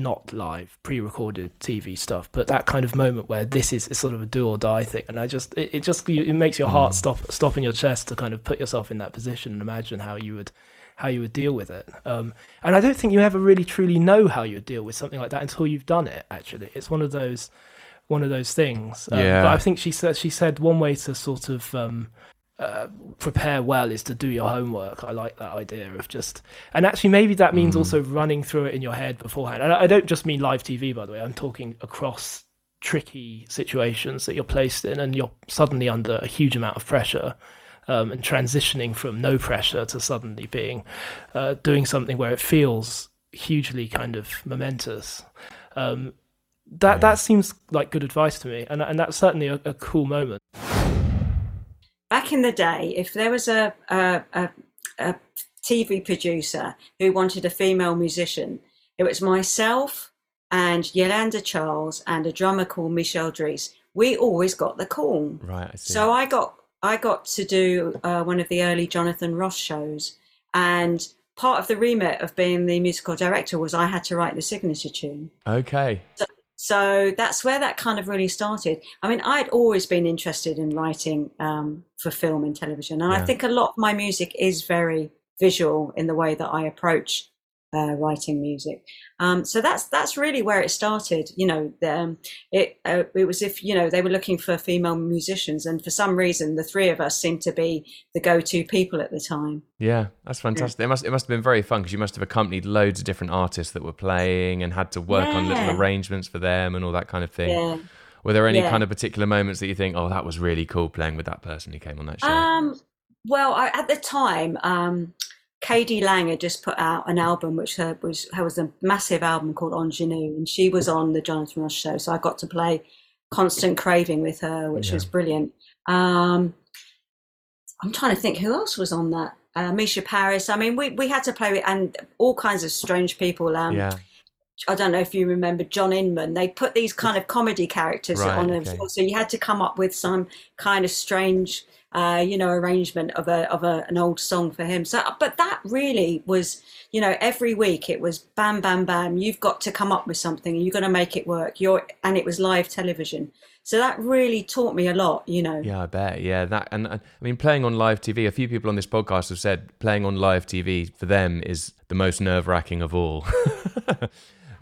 not live, pre-recorded TV stuff, but that kind of moment where this is, is sort of a do or die thing, and I just it, it just it makes your heart stop stop in your chest to kind of put yourself in that position and imagine how you would how you would deal with it. Um, and I don't think you ever really truly know how you would deal with something like that until you've done it. Actually, it's one of those one of those things. Um, Yeah. But I think she said she said one way to sort of um, uh, prepare well is to do your homework. I like that idea of just, and actually maybe that means mm. also running through it in your head beforehand. And I don't just mean live TV, by the way. I'm talking across tricky situations that you're placed in, and you're suddenly under a huge amount of pressure. Um, and transitioning from no pressure to suddenly being uh, doing something where it feels hugely kind of momentous. Um, that yeah. that seems like good advice to me, and and that's certainly a, a cool moment back in the day, if there was a, a, a, a TV producer who wanted a female musician, it was myself and Yolanda Charles and a drummer called Michelle Drees. We always got the call. Right. I so I got I got to do uh, one of the early Jonathan Ross shows, and part of the remit of being the musical director was I had to write the signature tune. Okay. So, so that's where that kind of really started. I mean, I'd always been interested in writing um, for film and television, and yeah. I think a lot of my music is very visual in the way that I approach uh, writing music. Um, so that's that's really where it started. You know, um, it uh, it was if you know they were looking for female musicians, and for some reason the three of us seemed to be the go-to people at the time. Yeah, that's fantastic. Yeah. It must it must have been very fun because you must have accompanied loads of different artists that were playing and had to work yeah. on little arrangements for them and all that kind of thing. Yeah. Were there any kind of particular moments that you think, oh, that was really cool playing with that person who came on that show? Um, well, I, at the time. Um, k.d. lang had just put out an album which her, was her was a massive album called Ingenue, and she was on the Jonathan Ross show, so I got to play Constant Craving with her, which yeah. was brilliant. Um, I'm trying to think who else was on that. Uh, Mica Paris. I mean, we, we had to play with and all kinds of strange people. Um, yeah. I don't know if you remember John Inman. They put these kind of comedy characters right, on, okay. so you had to come up with some kind of strange uh, you know, arrangement of a of a, an old song for him. So, but that really was, you know, every week it was bam, bam, bam. You've got to come up with something. And you're going to make it work. You're, and it was live television. So that really taught me a lot, you know. Yeah, I bet. Yeah, that and I mean, playing on live TV. A few people on this podcast have said playing on live TV for them is the most nerve wracking of all. um,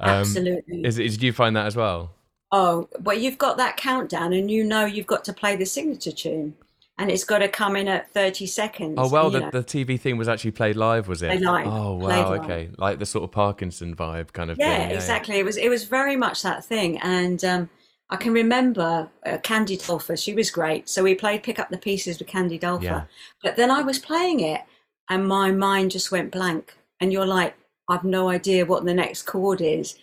Absolutely. Is, is, did you find that as well? Oh, well, you've got that countdown, and you know you've got to play the signature tune and it's got to come in at 30 seconds. Oh, well, the, the TV thing was actually played live, was it? Played live. Oh, wow, okay. Like the sort of Parkinson vibe kind of yeah, thing. Yeah, exactly. It was it was very much that thing. And um, I can remember uh, Candy Dulfer, she was great. So we played Pick Up the Pieces with Candy Dulfer. Yeah. But then I was playing it and my mind just went blank. And you're like, I've no idea what the next chord is.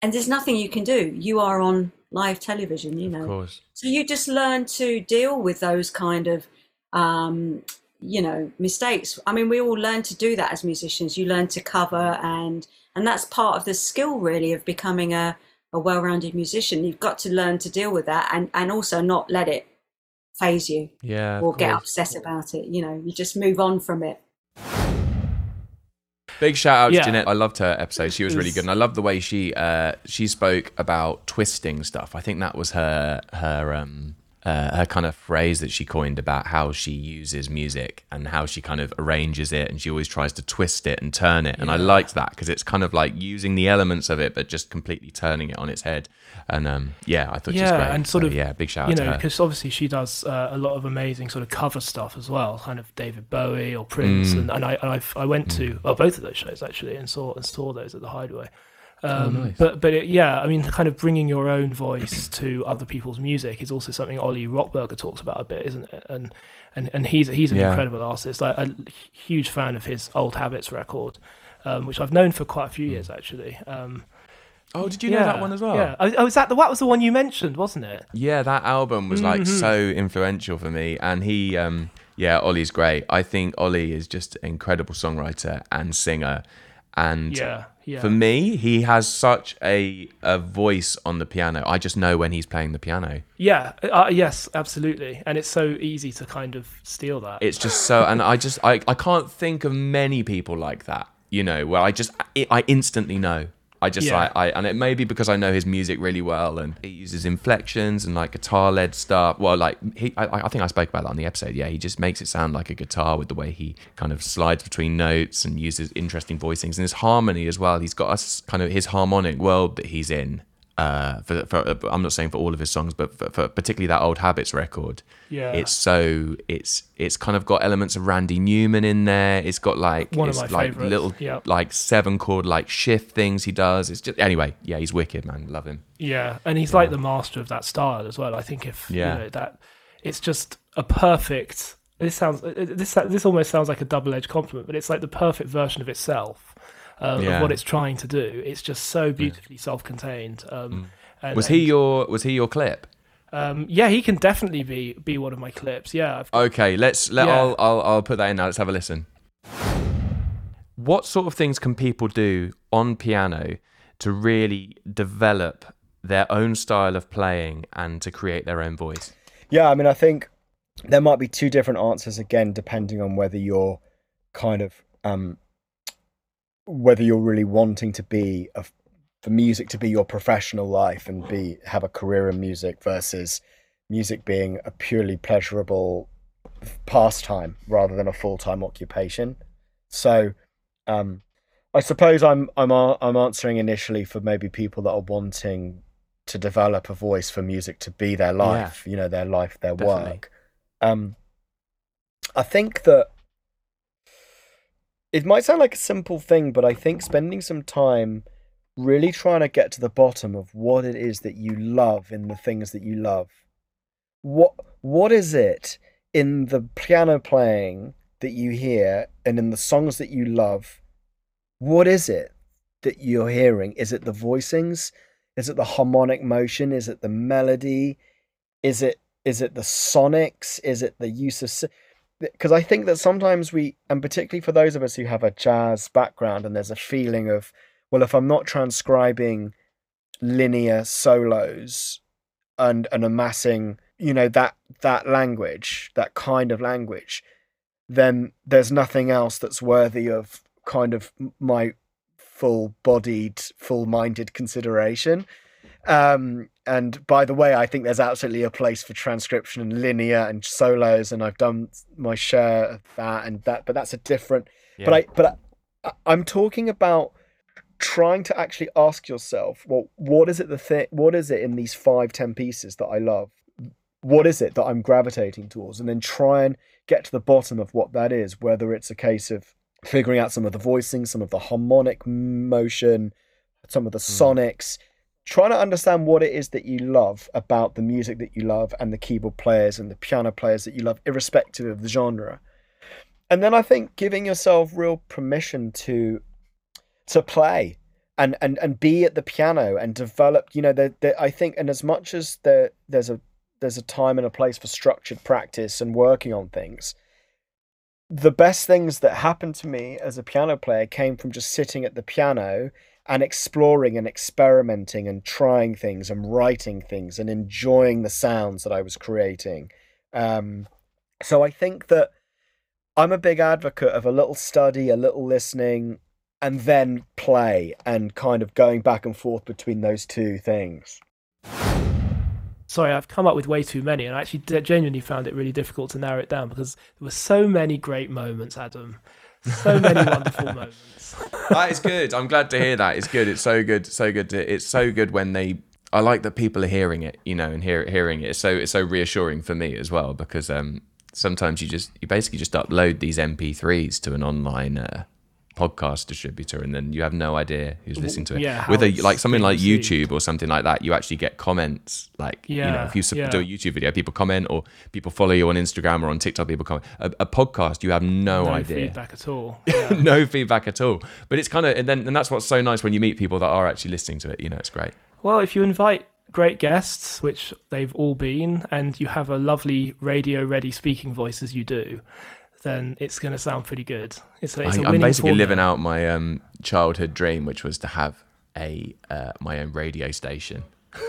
And there's nothing you can do. You are on live television, you know. So you just learn to deal with those kind of, um, you know, mistakes. I mean, we all learn to do that as musicians. You learn to cover, and and that's part of the skill, really, of becoming a, a well-rounded musician. You've got to learn to deal with that, and and also not let it phase you, yeah, or get upset about it. You know, you just move on from it. Big shout out yeah. to Janette. I loved her episode. She was really good, and I love the way she uh, she spoke about twisting stuff. I think that was her her um, uh, her kind of phrase that she coined about how she uses music and how she kind of arranges it and she always tries to twist it and turn it and yeah. i liked that because it's kind of like using the elements of it but just completely turning it on its head and um, yeah i thought yeah great. and sort so, of yeah big shout out. you know because obviously she does uh, a lot of amazing sort of cover stuff as well kind of david bowie or prince mm. and, and I, I, I went to mm. well, both of those shows actually and saw and saw those at the hideaway um, oh, nice. But but it, yeah, I mean, kind of bringing your own voice to other people's music is also something Oli Rockberger talks about a bit, isn't it? And and and he's he's an yeah. incredible artist. Like a huge fan of his Old Habits record, um, which I've known for quite a few hmm. years actually. Um, oh, did you yeah, know that one as well? Yeah. Oh, oh, was that the what was the one you mentioned, wasn't it? Yeah, that album was like mm-hmm. so influential for me, and he. Um, yeah, Oli's great. I think Oli is just an incredible songwriter and singer. And yeah, yeah. For me, he has such a a voice on the piano. I just know when he's playing the piano. Yeah, uh, yes, absolutely. And it's so easy to kind of steal that. It's just so and I just I I can't think of many people like that, you know, where I just I instantly know I just yeah. I, I and it may be because I know his music really well and he uses inflections and like guitar led stuff. Well, like he, I, I think I spoke about that on the episode. Yeah, he just makes it sound like a guitar with the way he kind of slides between notes and uses interesting voicings and his harmony as well. He's got us kind of his harmonic world that he's in uh, for, for I'm not saying for all of his songs, but for, for particularly that old Habits record. Yeah. It's so it's it's kind of got elements of Randy Newman in there. It's got like One of it's my like favourites, little yeah. like seven chord like shift things he does. It's just anyway, yeah, he's wicked, man. Love him. Yeah, and he's like the master of that style as well. I think if Yeah. you know that, it's just a perfect. This sounds this this almost sounds like a double edged compliment, but it's like the perfect version of itself um, Yeah. of what it's trying to do. It's just so beautifully self contained. Um, and- Mm. Was he and, your was he your clip? Um, yeah, he can definitely be be one of my clips. Yeah, I've, Okay, let's let Yeah. I'll, I'll I'll put that in now. Let's have a listen. What sort of things can people do on piano to really develop their own style of playing and to create their own voice? Yeah, I mean, I think there might be two different answers again, depending on whether you're kind of um, whether you're really wanting to be a, for music to be your professional life and be have a career in music versus music being a purely pleasurable pastime rather than a full time occupation. So, um, I suppose I'm I'm I'm answering initially for maybe people that are wanting to develop a voice for music to be their life, you know, their life, their Definitely. work. Um, I think that it might sound like a simple thing, but I think spending some time really trying to get to the bottom of what it is that you love in the things that you love. What what is it in the piano playing that you hear and in the songs that you love? What is it that you're hearing? Is it the voicings? Is it the harmonic motion? Is it the melody? Is it is it the sonics? Is it the use of because I think that sometimes we, and particularly for those of us who have a jazz background, and there's a feeling of, well, if I'm not transcribing linear solos and and amassing, you know, that that language, that kind of language, then there's nothing else that's worthy of kind of my full-bodied, full-minded consideration. Um, and by the way, I think there's absolutely a place for transcription and linear and solos, and I've done my share of that and that. But that's a different. But I, but I, I'm talking about trying to actually ask yourself, well, what is it the thing? What is it in these five, ten pieces that I love? What is it that I'm gravitating towards? And then try and get to the bottom of what that is. Whether it's a case of figuring out some of the voicing, some of the harmonic motion, some of the hmm. sonics trying to understand what it is that you love about the music that you love and the keyboard players and the piano players that you love, irrespective of the genre. And then I think giving yourself real permission to to play and and and be at the piano and develop. You know, there, there, I think, and as much as there there's a there's a time and a place for structured practice and working on things. The best things that happened to me as a piano player came from just sitting at the piano and exploring and experimenting and trying things and writing things and enjoying the sounds that I was creating. Um, so I think that I'm a big advocate of a little study, a little listening, and then play and kind of going back and forth between those two things. sorry, I've come up with way too many, and I actually genuinely found it really difficult to narrow it down because there were so many great moments, Adam. So many wonderful moments. that is good. I'm glad to hear that. It's good. It's so good. So good. To, it's so good when they. I like that people are hearing it, you know, and hear, hearing it. It's so it's so reassuring for me as well because um, sometimes you just you basically just upload these MP3s to an online uh, podcast distributor, and then you have no idea who's listening to it. yeah, With a like something like. YouTube or something like that, you actually get comments. Like you know, if you sub- yeah. do a YouTube video, people comment, or people follow you on Instagram or on TikTok. People comment. A, a podcast, you have no, idea. no idea feedback at all. Yeah. no feedback at all. But it's kind of and then and that's what's so nice when you meet people that are actually listening to it. You know, it's great. Well, if you invite great guests, which they've all been, and you have a lovely radio ready speaking voice as you do, then it's going to sound pretty good. It's, it's I, I'm basically formula. living out my um, childhood dream, which was to have a uh, my own radio station.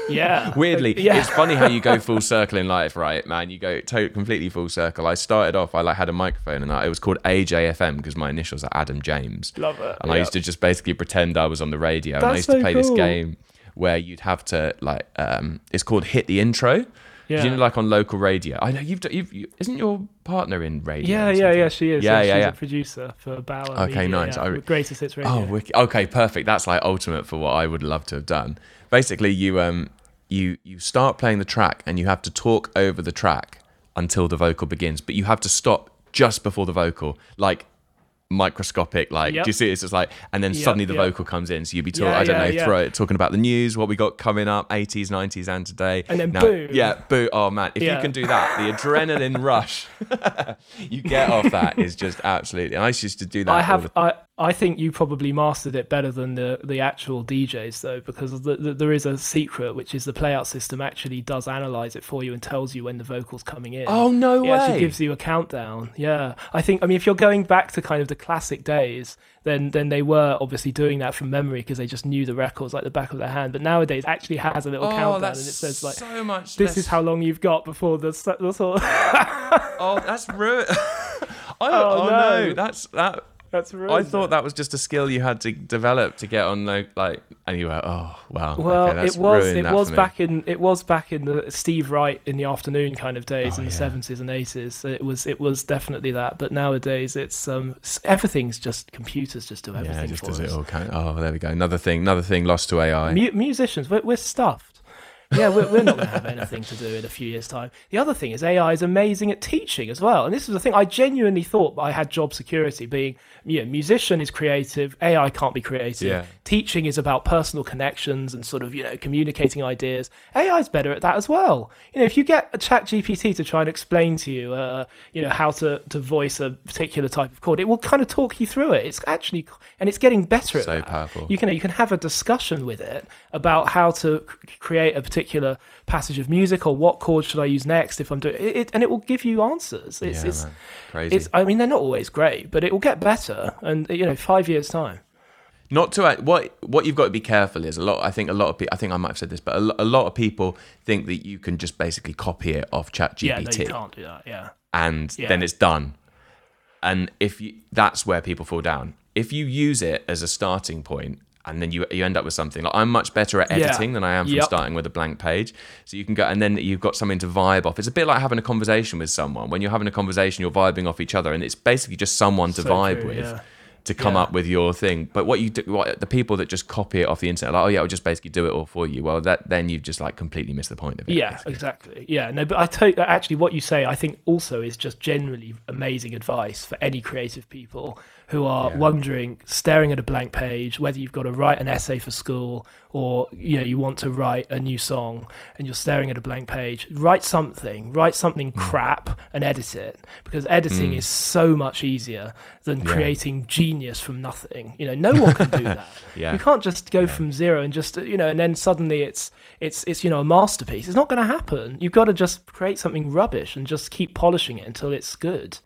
Yeah. Weirdly, yeah. it's funny how you go full circle in life, right, man? You go to- completely full circle. I started off, I like had a microphone, and I, it was called AJFM because my initials are Adam James. Love it. and I used to just basically pretend I was on the radio. and I That's used to so play this game where you'd have to like um, it's called hit the intro. Yeah. You know, like on local radio. I know you've, you've you, isn't your partner in radio? Yeah, yeah, yeah. She is. Yeah, yeah, she's yeah. a producer for Bauer. Okay, Media, nice. Yeah, I, greatest hits radio. Oh, wicked. okay, perfect. That's like ultimate for what I would love to have done. Basically, you um you you start playing the track and you have to talk over the track until the vocal begins, but you have to stop just before the vocal, like microscopic like Yep. do you see it? it's just like and then Yep, suddenly the yep. vocal comes in so you'd be talking Yeah, i don't yeah, know yeah. throw, talking about the news what we got coming up 80s 90s and today And then Now- boom. yeah boo oh man if you can do that the adrenaline rush you get off that is just absolutely and i used to do that I have. the- I I think you probably mastered it better than the the actual DJs though, because the, the, there is a secret, which is the playout system actually does analyze it for you and tells you when the vocals coming in. oh no It way actually gives you a countdown. Yeah, I think. I mean, if you're going back to kind of the classic days, then then they were obviously doing that from memory because they just knew the records like the back of their hand. But nowadays, it actually has a little oh countdown and it says like, so much "This less- is how long you've got before the, the sort." oh that's rude oh, Oh, oh no. no. that's that That's really. I thought that was just a skill you had to develop to get on like, like and you were oh wow Well, okay, it was it was back in it was back in the Steve Wright in the afternoon kind of days Oh, in the yeah. seventies and eighties. It was it was definitely that. But nowadays, it's um everything's just computers just do everything yeah just does us. it all count oh there we go another thing another thing lost to AI Mu- musicians, we're, we're stuffed. Yeah, we're, we're not going to have anything to do in a few years' time. The other thing is AI is amazing at teaching as well. And this is the thing I genuinely thought I had job security being, you know, musician is creative, AI can't be creative. Yeah. Teaching is about personal connections and sort of, you know, communicating ideas. AI is better at that as well. You know, if you get a chat GPT to try and explain to you, uh, you know, how to, to voice a particular type of chord, it will kind of talk you through it. It's actually, and it's getting better at So that. powerful. You can you can have a discussion with it about how to c- create a particular passage of music or what chord should I use next if I'm doing it, it and it will give you answers. It's yeah it's, man crazy it's I mean they're not always great, but it will get better. And you know, five years time. not to what what you've got to be careful is a lot I think a lot of people I think I might have said this but a, lo- a lot of people think that you can just basically copy it off chat Yeah, no, GPT you can't do that. Yeah, and Yeah. then it's done. And if you, that's where people fall down. If you use it as a starting point, and then you you end up with something like I'm much better at Yeah. editing than I am from Yep. starting with a blank page. So you can go, and then you've got something to vibe off. It's a bit like having a conversation with someone. When you're having a conversation, you're vibing off each other, and it's basically just someone to So vibe true, with. yeah. To come Yeah. up with your thing, but what you do, what the people that just copy it off the internet, like, oh yeah, I'll just basically do it all for you. Well, that then you've just like completely missed the point of it. Yeah, basically. exactly. Yeah, no, but I actually what you say, I think also is just generally amazing advice for any creative people who are Yeah. wondering, staring at a blank page, whether you've got to write an essay for school or you know you want to write a new song and you're staring at a blank page. Write something, write something Hmm. crap and edit it because editing is so much easier than creating genius from nothing. You know, no one can do that. Yeah. You can't just go from zero and just you know, and then suddenly it's it's it's you know a masterpiece. It's not going to happen. You've got to just create something rubbish and just keep polishing it until it's good.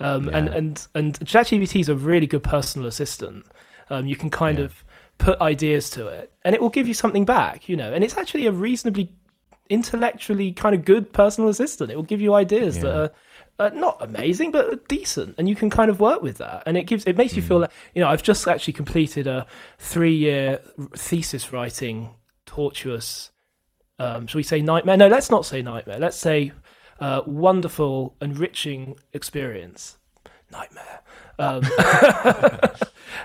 Um, And Yeah. and and ChatGPT is a really good personal assistant. Um, you can kind Yeah. of put ideas to it, and it will give you something back. You know, and it's actually a reasonably intellectually kind of good personal assistant. It will give you ideas that are. Uh, not amazing, but decent, and you can kind of work with that, and it gives it makes you Hmm. feel like you know. I've just actually completed a three-year thesis writing tortuous. Um, shall we say nightmare? No, let's not say nightmare. Let's say uh, wonderful, enriching experience. Nightmare. Um,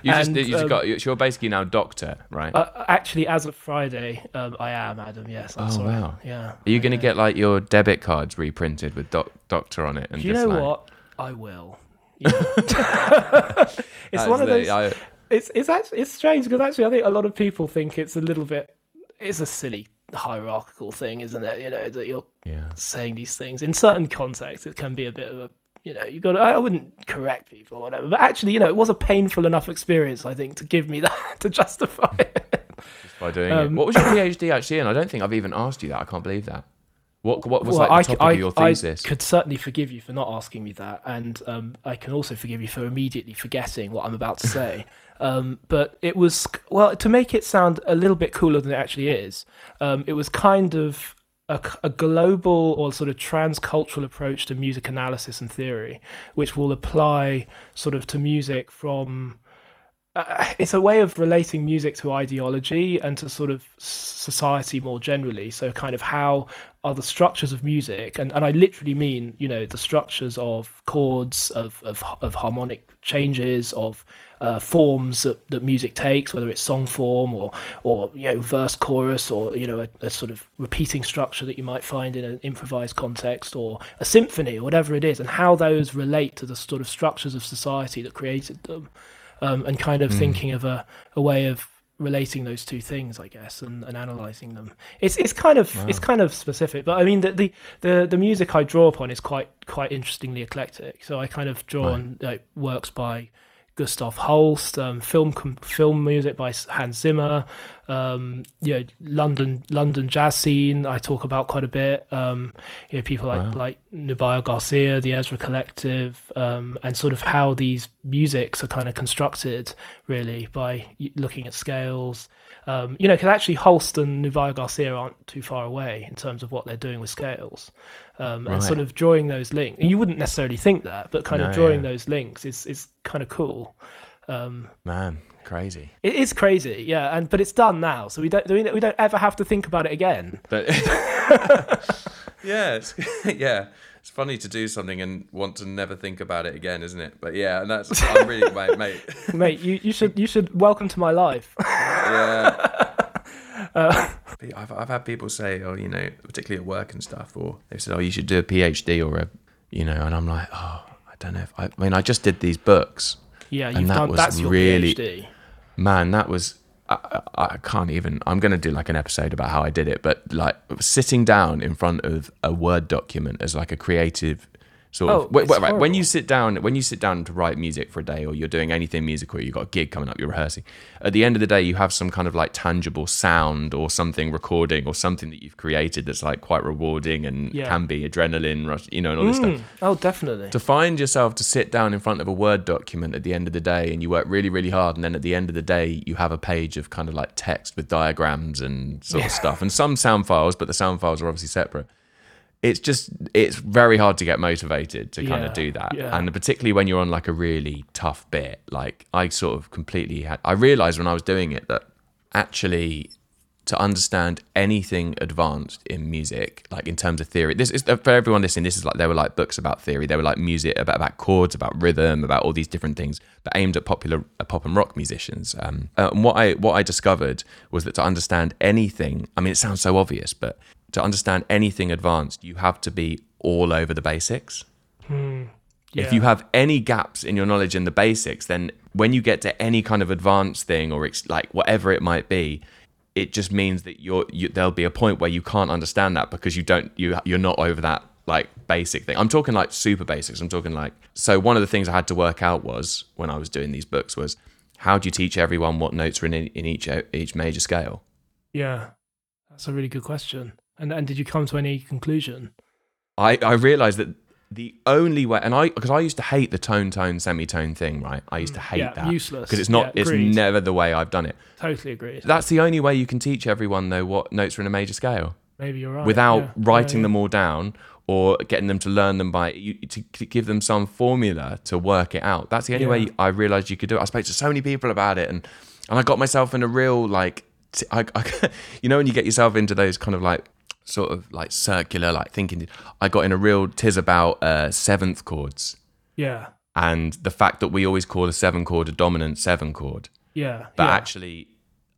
You just And, you just um, got you're basically now doctor, right? uh, actually, as of Friday, um, I am Adam. Yes, I'm Oh, sorry. wow. Yeah. Are you going to get like your debit cards reprinted with doc- doctor on it? And Do you just know like, what? I will. Yeah. it's one of the- those. I- it's it's actually it's strange because actually I think a lot of people think it's a little bit. It's a silly hierarchical thing, isn't it? You know that you're yeah. saying these things in certain contexts. It can be a bit of a you know you got. to I wouldn't correct people or whatever, but actually you know it was a painful enough experience I think to give me that to justify it. By doing it. Um, What was your PhD actually in? I don't think I've even asked you that. I can't believe that. What what was Well, like the topic I, of your thesis? I could certainly forgive you for not asking me that, and um, I can also forgive you for immediately forgetting what I'm about to say. um, but it was well to make it sound a little bit cooler than it actually is. Um, it was kind of a, a global or sort of transcultural approach to music analysis and theory, which will apply sort of to music from uh, it's a way of relating music to ideology and to sort of society more generally. So, kind of how are the structures of music, and, and I literally mean, you know, the structures of chords, of of, of harmonic changes, of uh, forms that, that music takes, whether it's song form or or you know verse chorus or you know a, a, sort of repeating structure that you might find in an improvised context or a symphony or whatever it is, and how those relate to the sort of structures of society that created them um, and kind of mm. thinking of a, a way of relating those two things, I guess, and, and analyzing them. It's it's kind of wow. it's kind of specific, but I mean the, the, the the music I draw upon is quite quite interestingly eclectic. So I kind of draw right. on like, works by Gustav Holst, um, film film music by Hans Zimmer, um, you know, London London jazz scene. I talk about quite a bit. Um, you know, people like wow. like Nubia Garcia, the Ezra Collective, um, and sort of how these musics are kind of constructed, really, by looking at scales. Um, you know, because actually Holst and Nubia Garcia aren't too far away in terms of what they're doing with scales, um, right. and sort of drawing those links. And you wouldn't necessarily think that, but kind no, of drawing yeah. those links is is kind of cool. Um, Man, crazy! It is crazy, yeah. And but it's done now, so we don't we don't ever have to think about it again. But yeah, yeah it's funny to do something and want to never think about it again, isn't it? But yeah, and that's I'm really mate, mate. Mate, you, you should you should welcome to my life. yeah. Uh, I've I've had people say, oh, you know, particularly at work and stuff, or they've said, oh, you should do a PhD or a, you know, and I'm like, oh, I don't know if I, I mean, I just did these books. Yeah, you've done. That's your really, PhD. Man, that was I, I, can't even. I'm going to do like an episode about how I did it, but like sitting down in front of a Word document as like a creative Sort of. Oh, right. When you sit down, when you sit down to write music for a day, or you're doing anything musical, you've got a gig coming up, you're rehearsing. At the end of the day, you have some kind of like tangible sound or something recording or something that you've created that's like quite rewarding and yeah. can be adrenaline rush, you know, and all this mm. stuff. Oh, definitely. To find yourself to sit down in front of a Word document at the end of the day and you work really, really hard, and then at the end of the day, you have a page of kind of like text with diagrams and sort yeah. of stuff, and some sound files, but the sound files are obviously separate it's just it's very hard to get motivated to kind yeah, of do that yeah. and particularly when you're on like a really tough bit like i sort of completely had i realized when i was doing it that actually to understand anything advanced in music like in terms of theory this is for everyone listening this is like there were like books about theory there were like music about, about chords about rhythm about all these different things but aimed at popular uh, pop and rock musicians um, uh, and what i what i discovered was that to understand anything i mean it sounds so obvious but to understand anything advanced, you have to be all over the basics. Hmm. Yeah. If you have any gaps in your knowledge in the basics, then when you get to any kind of advanced thing or ex- like whatever it might be, it just means that you're you, there'll be a point where you can't understand that because you don't you you're not over that like basic thing. I'm talking like super basics. I'm talking like so one of the things I had to work out was when I was doing these books was how do you teach everyone what notes are in in each each major scale? Yeah. That's a really good question. And and did you come to any conclusion? I I realized that the only way, and I because I used to hate the tone tone semitone thing, right? I used to mm, hate yeah, that useless because it's not, yeah, it's never the way I've done it. Totally agreed. That's the only way you can teach everyone though what notes are in a major scale. Maybe you're right. Without yeah. writing them all down or getting them to learn them by you, to, to, give them some formula to work it out. That's the only way I realized you could do it. I spoke to so many people about it, and and I got myself in a real like, I, I you know, when you get yourself into those kind of like sort of like circular, like thinking. I got in a real tiz about uh, seventh chords. Yeah. And the fact that we always call a seven chord a dominant seven chord. Yeah. But yeah. actually,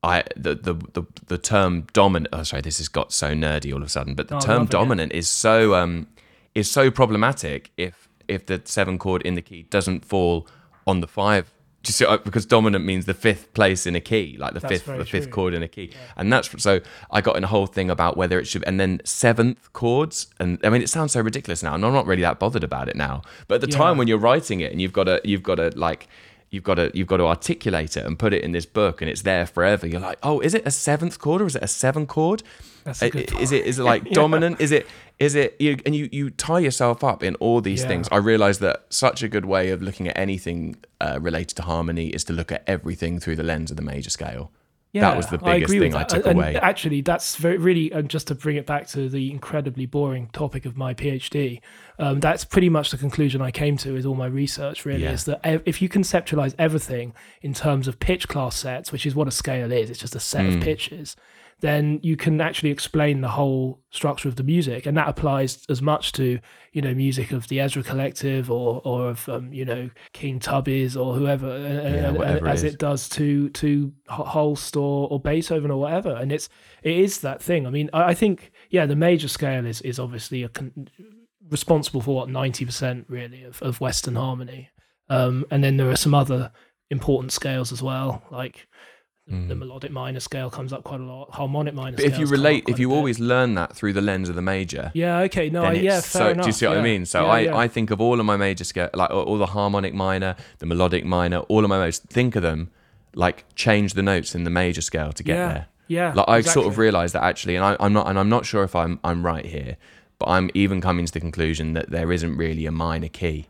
I the, the the the term dominant. Oh, sorry, this has got so nerdy all of a sudden. But the oh, term dominant it. is so um is so problematic if if the seven chord in the key doesn't fall on the five just uh, because dominant means the fifth place in a key, like the that's fifth the fifth chord in a key, yeah. and that's so I got in a whole thing about whether it should, and then seventh chords, and I mean it sounds so ridiculous now, and I'm not really that bothered about it now, but at the yeah. time when you're writing it and you've got to you've got to like you've got to you've got to articulate it and put it in this book and it's there forever. You're like oh is it a seventh chord or is it a seven chord? That's a good is it is it like yeah. dominant? Is it is it you and you you tie yourself up in all these yeah. things. I realize that such a good way of looking at anything uh, related to harmony is to look at everything through the lens of the major scale Yeah, that was the I biggest agree thing with I took and away. Actually, that's very really, and just to bring it back to the incredibly boring topic of my PhD, um, that's pretty much the conclusion I came to with all my research. Really, Yeah. is that if you conceptualize everything in terms of pitch class sets, which is what a scale is, it's just a set Mm. of pitches. Then you can actually explain the whole structure of the music, and that applies as much to you know music of the Ezra Collective or or of um, you know King Tubby's or whoever, uh, Yeah, uh, whatever it as is. it does to to Holst or, or Beethoven or whatever. And it's it is that thing. I mean, I, I think yeah, the major scale is is obviously a con- responsible for what ninety percent really of, of Western harmony. Um, and then there are some other important scales as well, like the melodic minor scale comes up quite a lot. Harmonic minor. Mm. But if you scales come up relate, if you always learn that through the lens of the major, yeah, okay, no, I, yeah, fair so. enough. Do you see what I mean? So Yeah, I, yeah. I think of all of my major scale, like all the harmonic minor, the melodic minor, all of my most think of them like change the notes in the major scale to get Yeah, there. yeah, Like I sort of realised that actually, and I, I'm not, and I'm not sure if I'm I'm right here, but I'm even coming to the conclusion that there isn't really a minor key.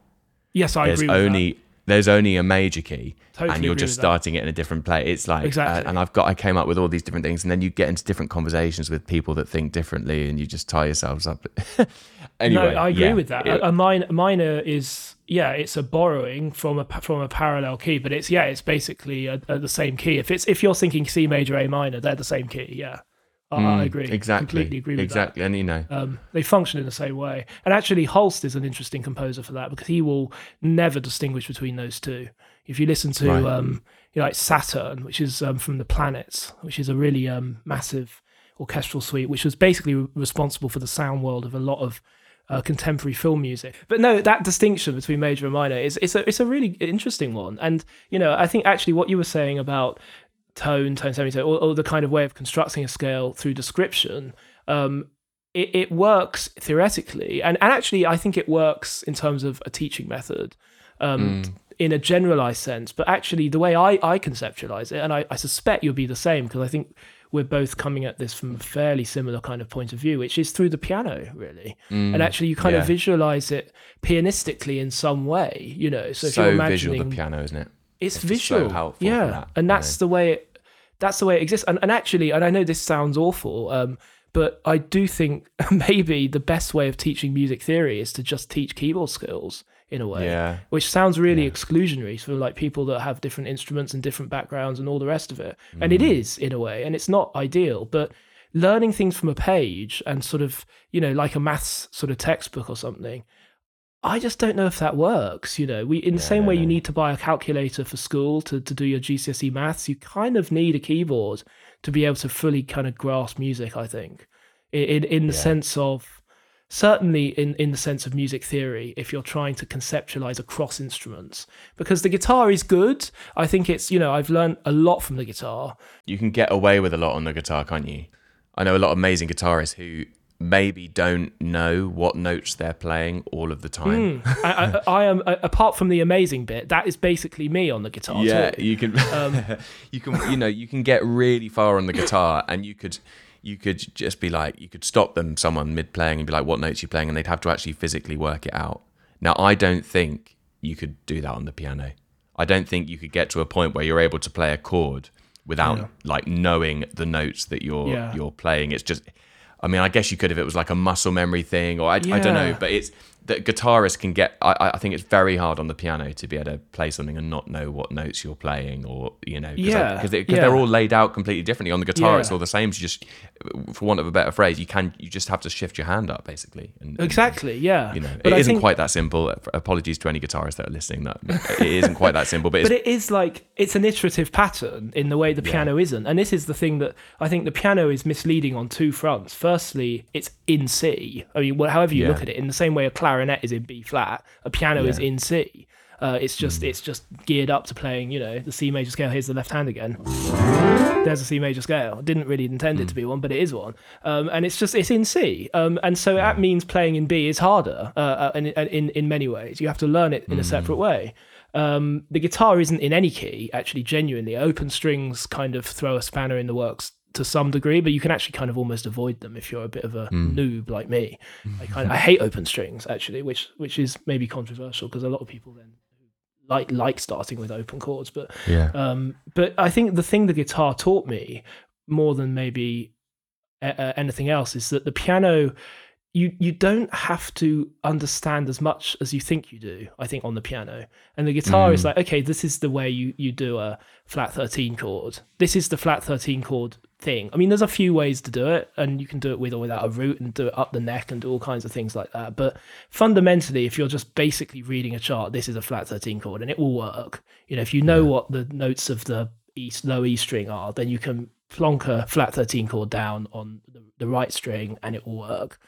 yes, I there's agree with only there's only a major key Totally and you're just starting it in a different place it's like Exactly. uh, and i've got i came up with all these different things and then you get into different conversations with people that think differently and you just tie yourselves up anyway no, I agree yeah. with that. It- A, a minor, minor is yeah, it's a borrowing from a from a parallel key, but it's yeah, it's basically a, a, the same key. If it's if you're thinking C major, A minor, they're the same key. Yeah, I, I Mm, agree. exactly completely agree with exactly and you know. Um, they function in the same way, and actually Holst is an interesting composer for that because he will never distinguish between those two. If you listen to Right. um, you know, like Saturn, which is um, from the planets, which is a really um, massive orchestral suite, which was basically re- responsible for the sound world of a lot of uh, contemporary film music. But no, that distinction between major and minor is it's a it's a really interesting one. And you know, I think actually what you were saying about tone, tone, semitone, or, or the kind of way of constructing a scale through description. Um, it, it works theoretically, and, and actually, I think it works in terms of a teaching method um, in a generalized sense. But actually, the way I, I conceptualize it, and I, I suspect you'll be the same because I think we're both coming at this from a fairly similar kind of point of view, which is through the piano, really. and actually, you kind yeah. of visualize it pianistically in some way, you know. So, if so you're visual imagining the piano isn't it it's, It's just so visual. helpful yeah. that, and that's the way it that's the way it exists. And, and actually and i know this sounds awful um, but i do think maybe the best way of teaching music theory is to just teach keyboard skills in a way Yeah. which sounds really exclusionary for like people that have different instruments and different backgrounds and all the rest of it. And Mm. it is in a way and it's not ideal but learning things from a page and sort of you know like a maths sort of textbook or something I just don't know if that works. You know, we in the same way you need to buy a calculator for school to, to do your GCSE maths, you kind of need a keyboard to be able to fully kind of grasp music. I think, in in, in the sense of certainly in in the sense of music theory, if you're trying to conceptualize across instruments, because the guitar is good. I think it's you know I've learned a lot from the guitar. you can get away with a lot on the guitar can't you i know a lot of amazing guitarists who maybe don't know what notes they're playing all of the time I, I, I am apart from the amazing bit. That is basically me on the guitar. yeah too. you can Um, you can you know you can get really far on the guitar and you could you could just be like you could stop them someone mid playing and be like what notes you playing and they'd have to actually physically work it out now i don't think you could do that on the piano i don't think you could get to a point where you're able to play a chord without like knowing the notes that you're Yeah. you're playing it's just I mean, I guess you could if it was like a muscle memory thing, or I, I don't know. But it's that guitarists can get. I, I think it's very hard on the piano to be able to play something and not know what notes you're playing, or you know, cause Yeah, because they, yeah. are all laid out completely differently. On the guitar, it's all the same. So you just, for want of a better phrase, you can you just have to shift your hand up basically. And, and, Exactly. Yeah. you know, But it I isn't think- quite that simple. Apologies to any guitarists that are listening. That it isn't quite that simple, but but it is like it's an iterative pattern in the way the piano isn't and this is the thing that i think the piano is misleading on two fronts firstly it's in c i mean well, however you Yeah. look at it in the same way a clarinet is in b flat a piano is in c uh, it's just it's just geared up to playing you know the c major scale here's the left hand again there's a C major scale. Didn't really intend it to be one, but it is one. Um, and it's just it's in C, um, and so that means playing in B is harder. Uh, uh, in, in in many ways, you have to learn it in a separate way. Um, the guitar isn't in any key, actually. Genuinely, open strings kind of throw a spanner in the works to some degree, but you can actually kind of almost avoid them if you're a bit of a noob like me. I kind of, I hate open strings actually, which which is maybe controversial because a lot of people then like like starting with open chords, but Yeah. um, but I think the thing the guitar taught me more than maybe uh, anything else is that the piano you you don't have to understand as much as you think you do i think on the piano. And the guitar is Mm. like okay this is the way you you do a flat 13 chord. This is the flat 13 chord thing. I mean there's a few ways to do it and you can do it with or without a root and do it up the neck and do all kinds of things like that. But fundamentally if you're just basically reading a chart this is a flat 13 chord and it will work. You know if you know what the notes of the east low e string are then you can plonk a flat 13 chord down on the, the right string and it will work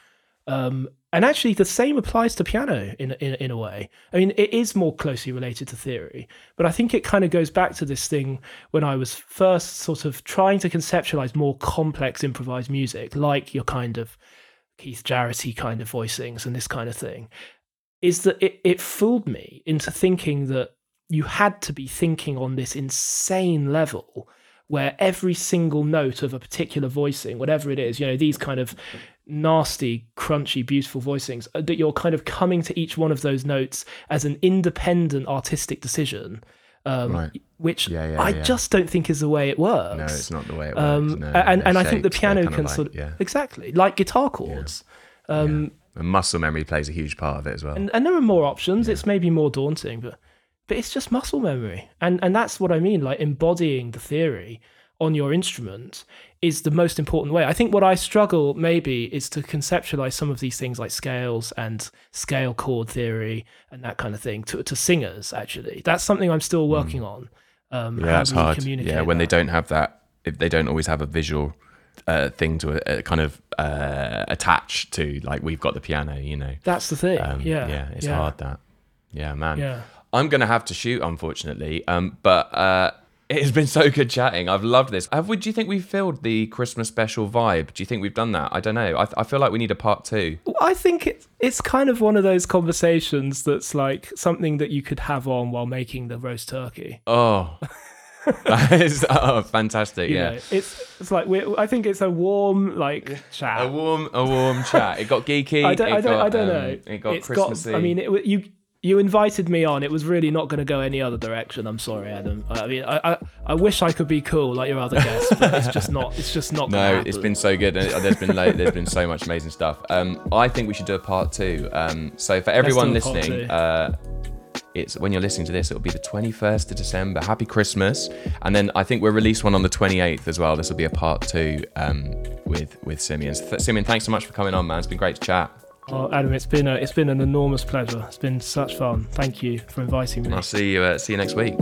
um, and actually, the same applies to piano in, in in a way. I mean, it is more closely related to theory, but I think it kind of goes back to this thing when I was first sort of trying to conceptualize more complex improvised music, like your kind of Keith Jarrett kind of voicings and this kind of thing. Is that it, it fooled me into thinking that you had to be thinking on this insane level where every single note of a particular voicing, whatever it is, you know, these kind of nasty, crunchy, beautiful voicings, uh, that you're kind of coming to each one of those notes as an independent artistic decision, um, Right. which Yeah, yeah, I yeah. just don't think is the way it works. No, it's not the way it works. Um, no, and and I think the piano can like- sort of yeah. exactly like guitar chords. Um, And muscle memory plays a huge part of it as well. and, and there are more options. It's maybe more daunting, but but it's just muscle memory, and and that's what I mean. Like embodying the theory on your instrument is the most important way. I think what I struggle maybe is to conceptualize some of these things like scales and scale chord theory and that kind of thing to to singers. Actually, that's something I'm still working on. Um, Hmm. yeah, that's hard. communicate Yeah, when they don't have that, if they don't always have a visual uh, thing to uh, kind of uh, attach to, like we've got the piano, you know. That's the thing. Um, yeah, yeah, it's yeah, hard that. Yeah, man. Yeah. I'm gonna have to shoot, unfortunately. Um, but uh, it has been so good chatting. I've loved this. Have we? Do you think we've filled the Christmas special vibe? Do you think we've done that? I don't know. I, I feel like we need a part two. Well, I think it's it's kind of one of those conversations that's like something that you could have on while making the roast turkey. Oh, that is oh, fantastic. You yeah. know, it's it's like we're, I think it's a warm like chat. A warm, a warm chat. It got geeky. I don't, it I don't, got, I don't um, know. It got It's Christmassy. I mean, it, you you invited me on. It was really not going to go any other direction. I'm sorry, Adam. I mean, I, I I wish I could be cool like your other guests, but it's just not. It's just not. no, happen. it's been so good. and There's been lo- there's been so much amazing stuff. Um, I think we should do a part two. Um, so for everyone do a part listening, uh, it's when you're listening to this, it'll be the 21st of December. Happy Christmas! And then I think we'll release one on the 28th as well. This will be a part two um, with with Simeon. Th- Simeon, thanks so much for coming on, man. It's been great to chat. Well, Adam, it's been a, it's been an enormous pleasure. It's been such fun. Thank you for inviting me. I'll see you. Uh, see you next week.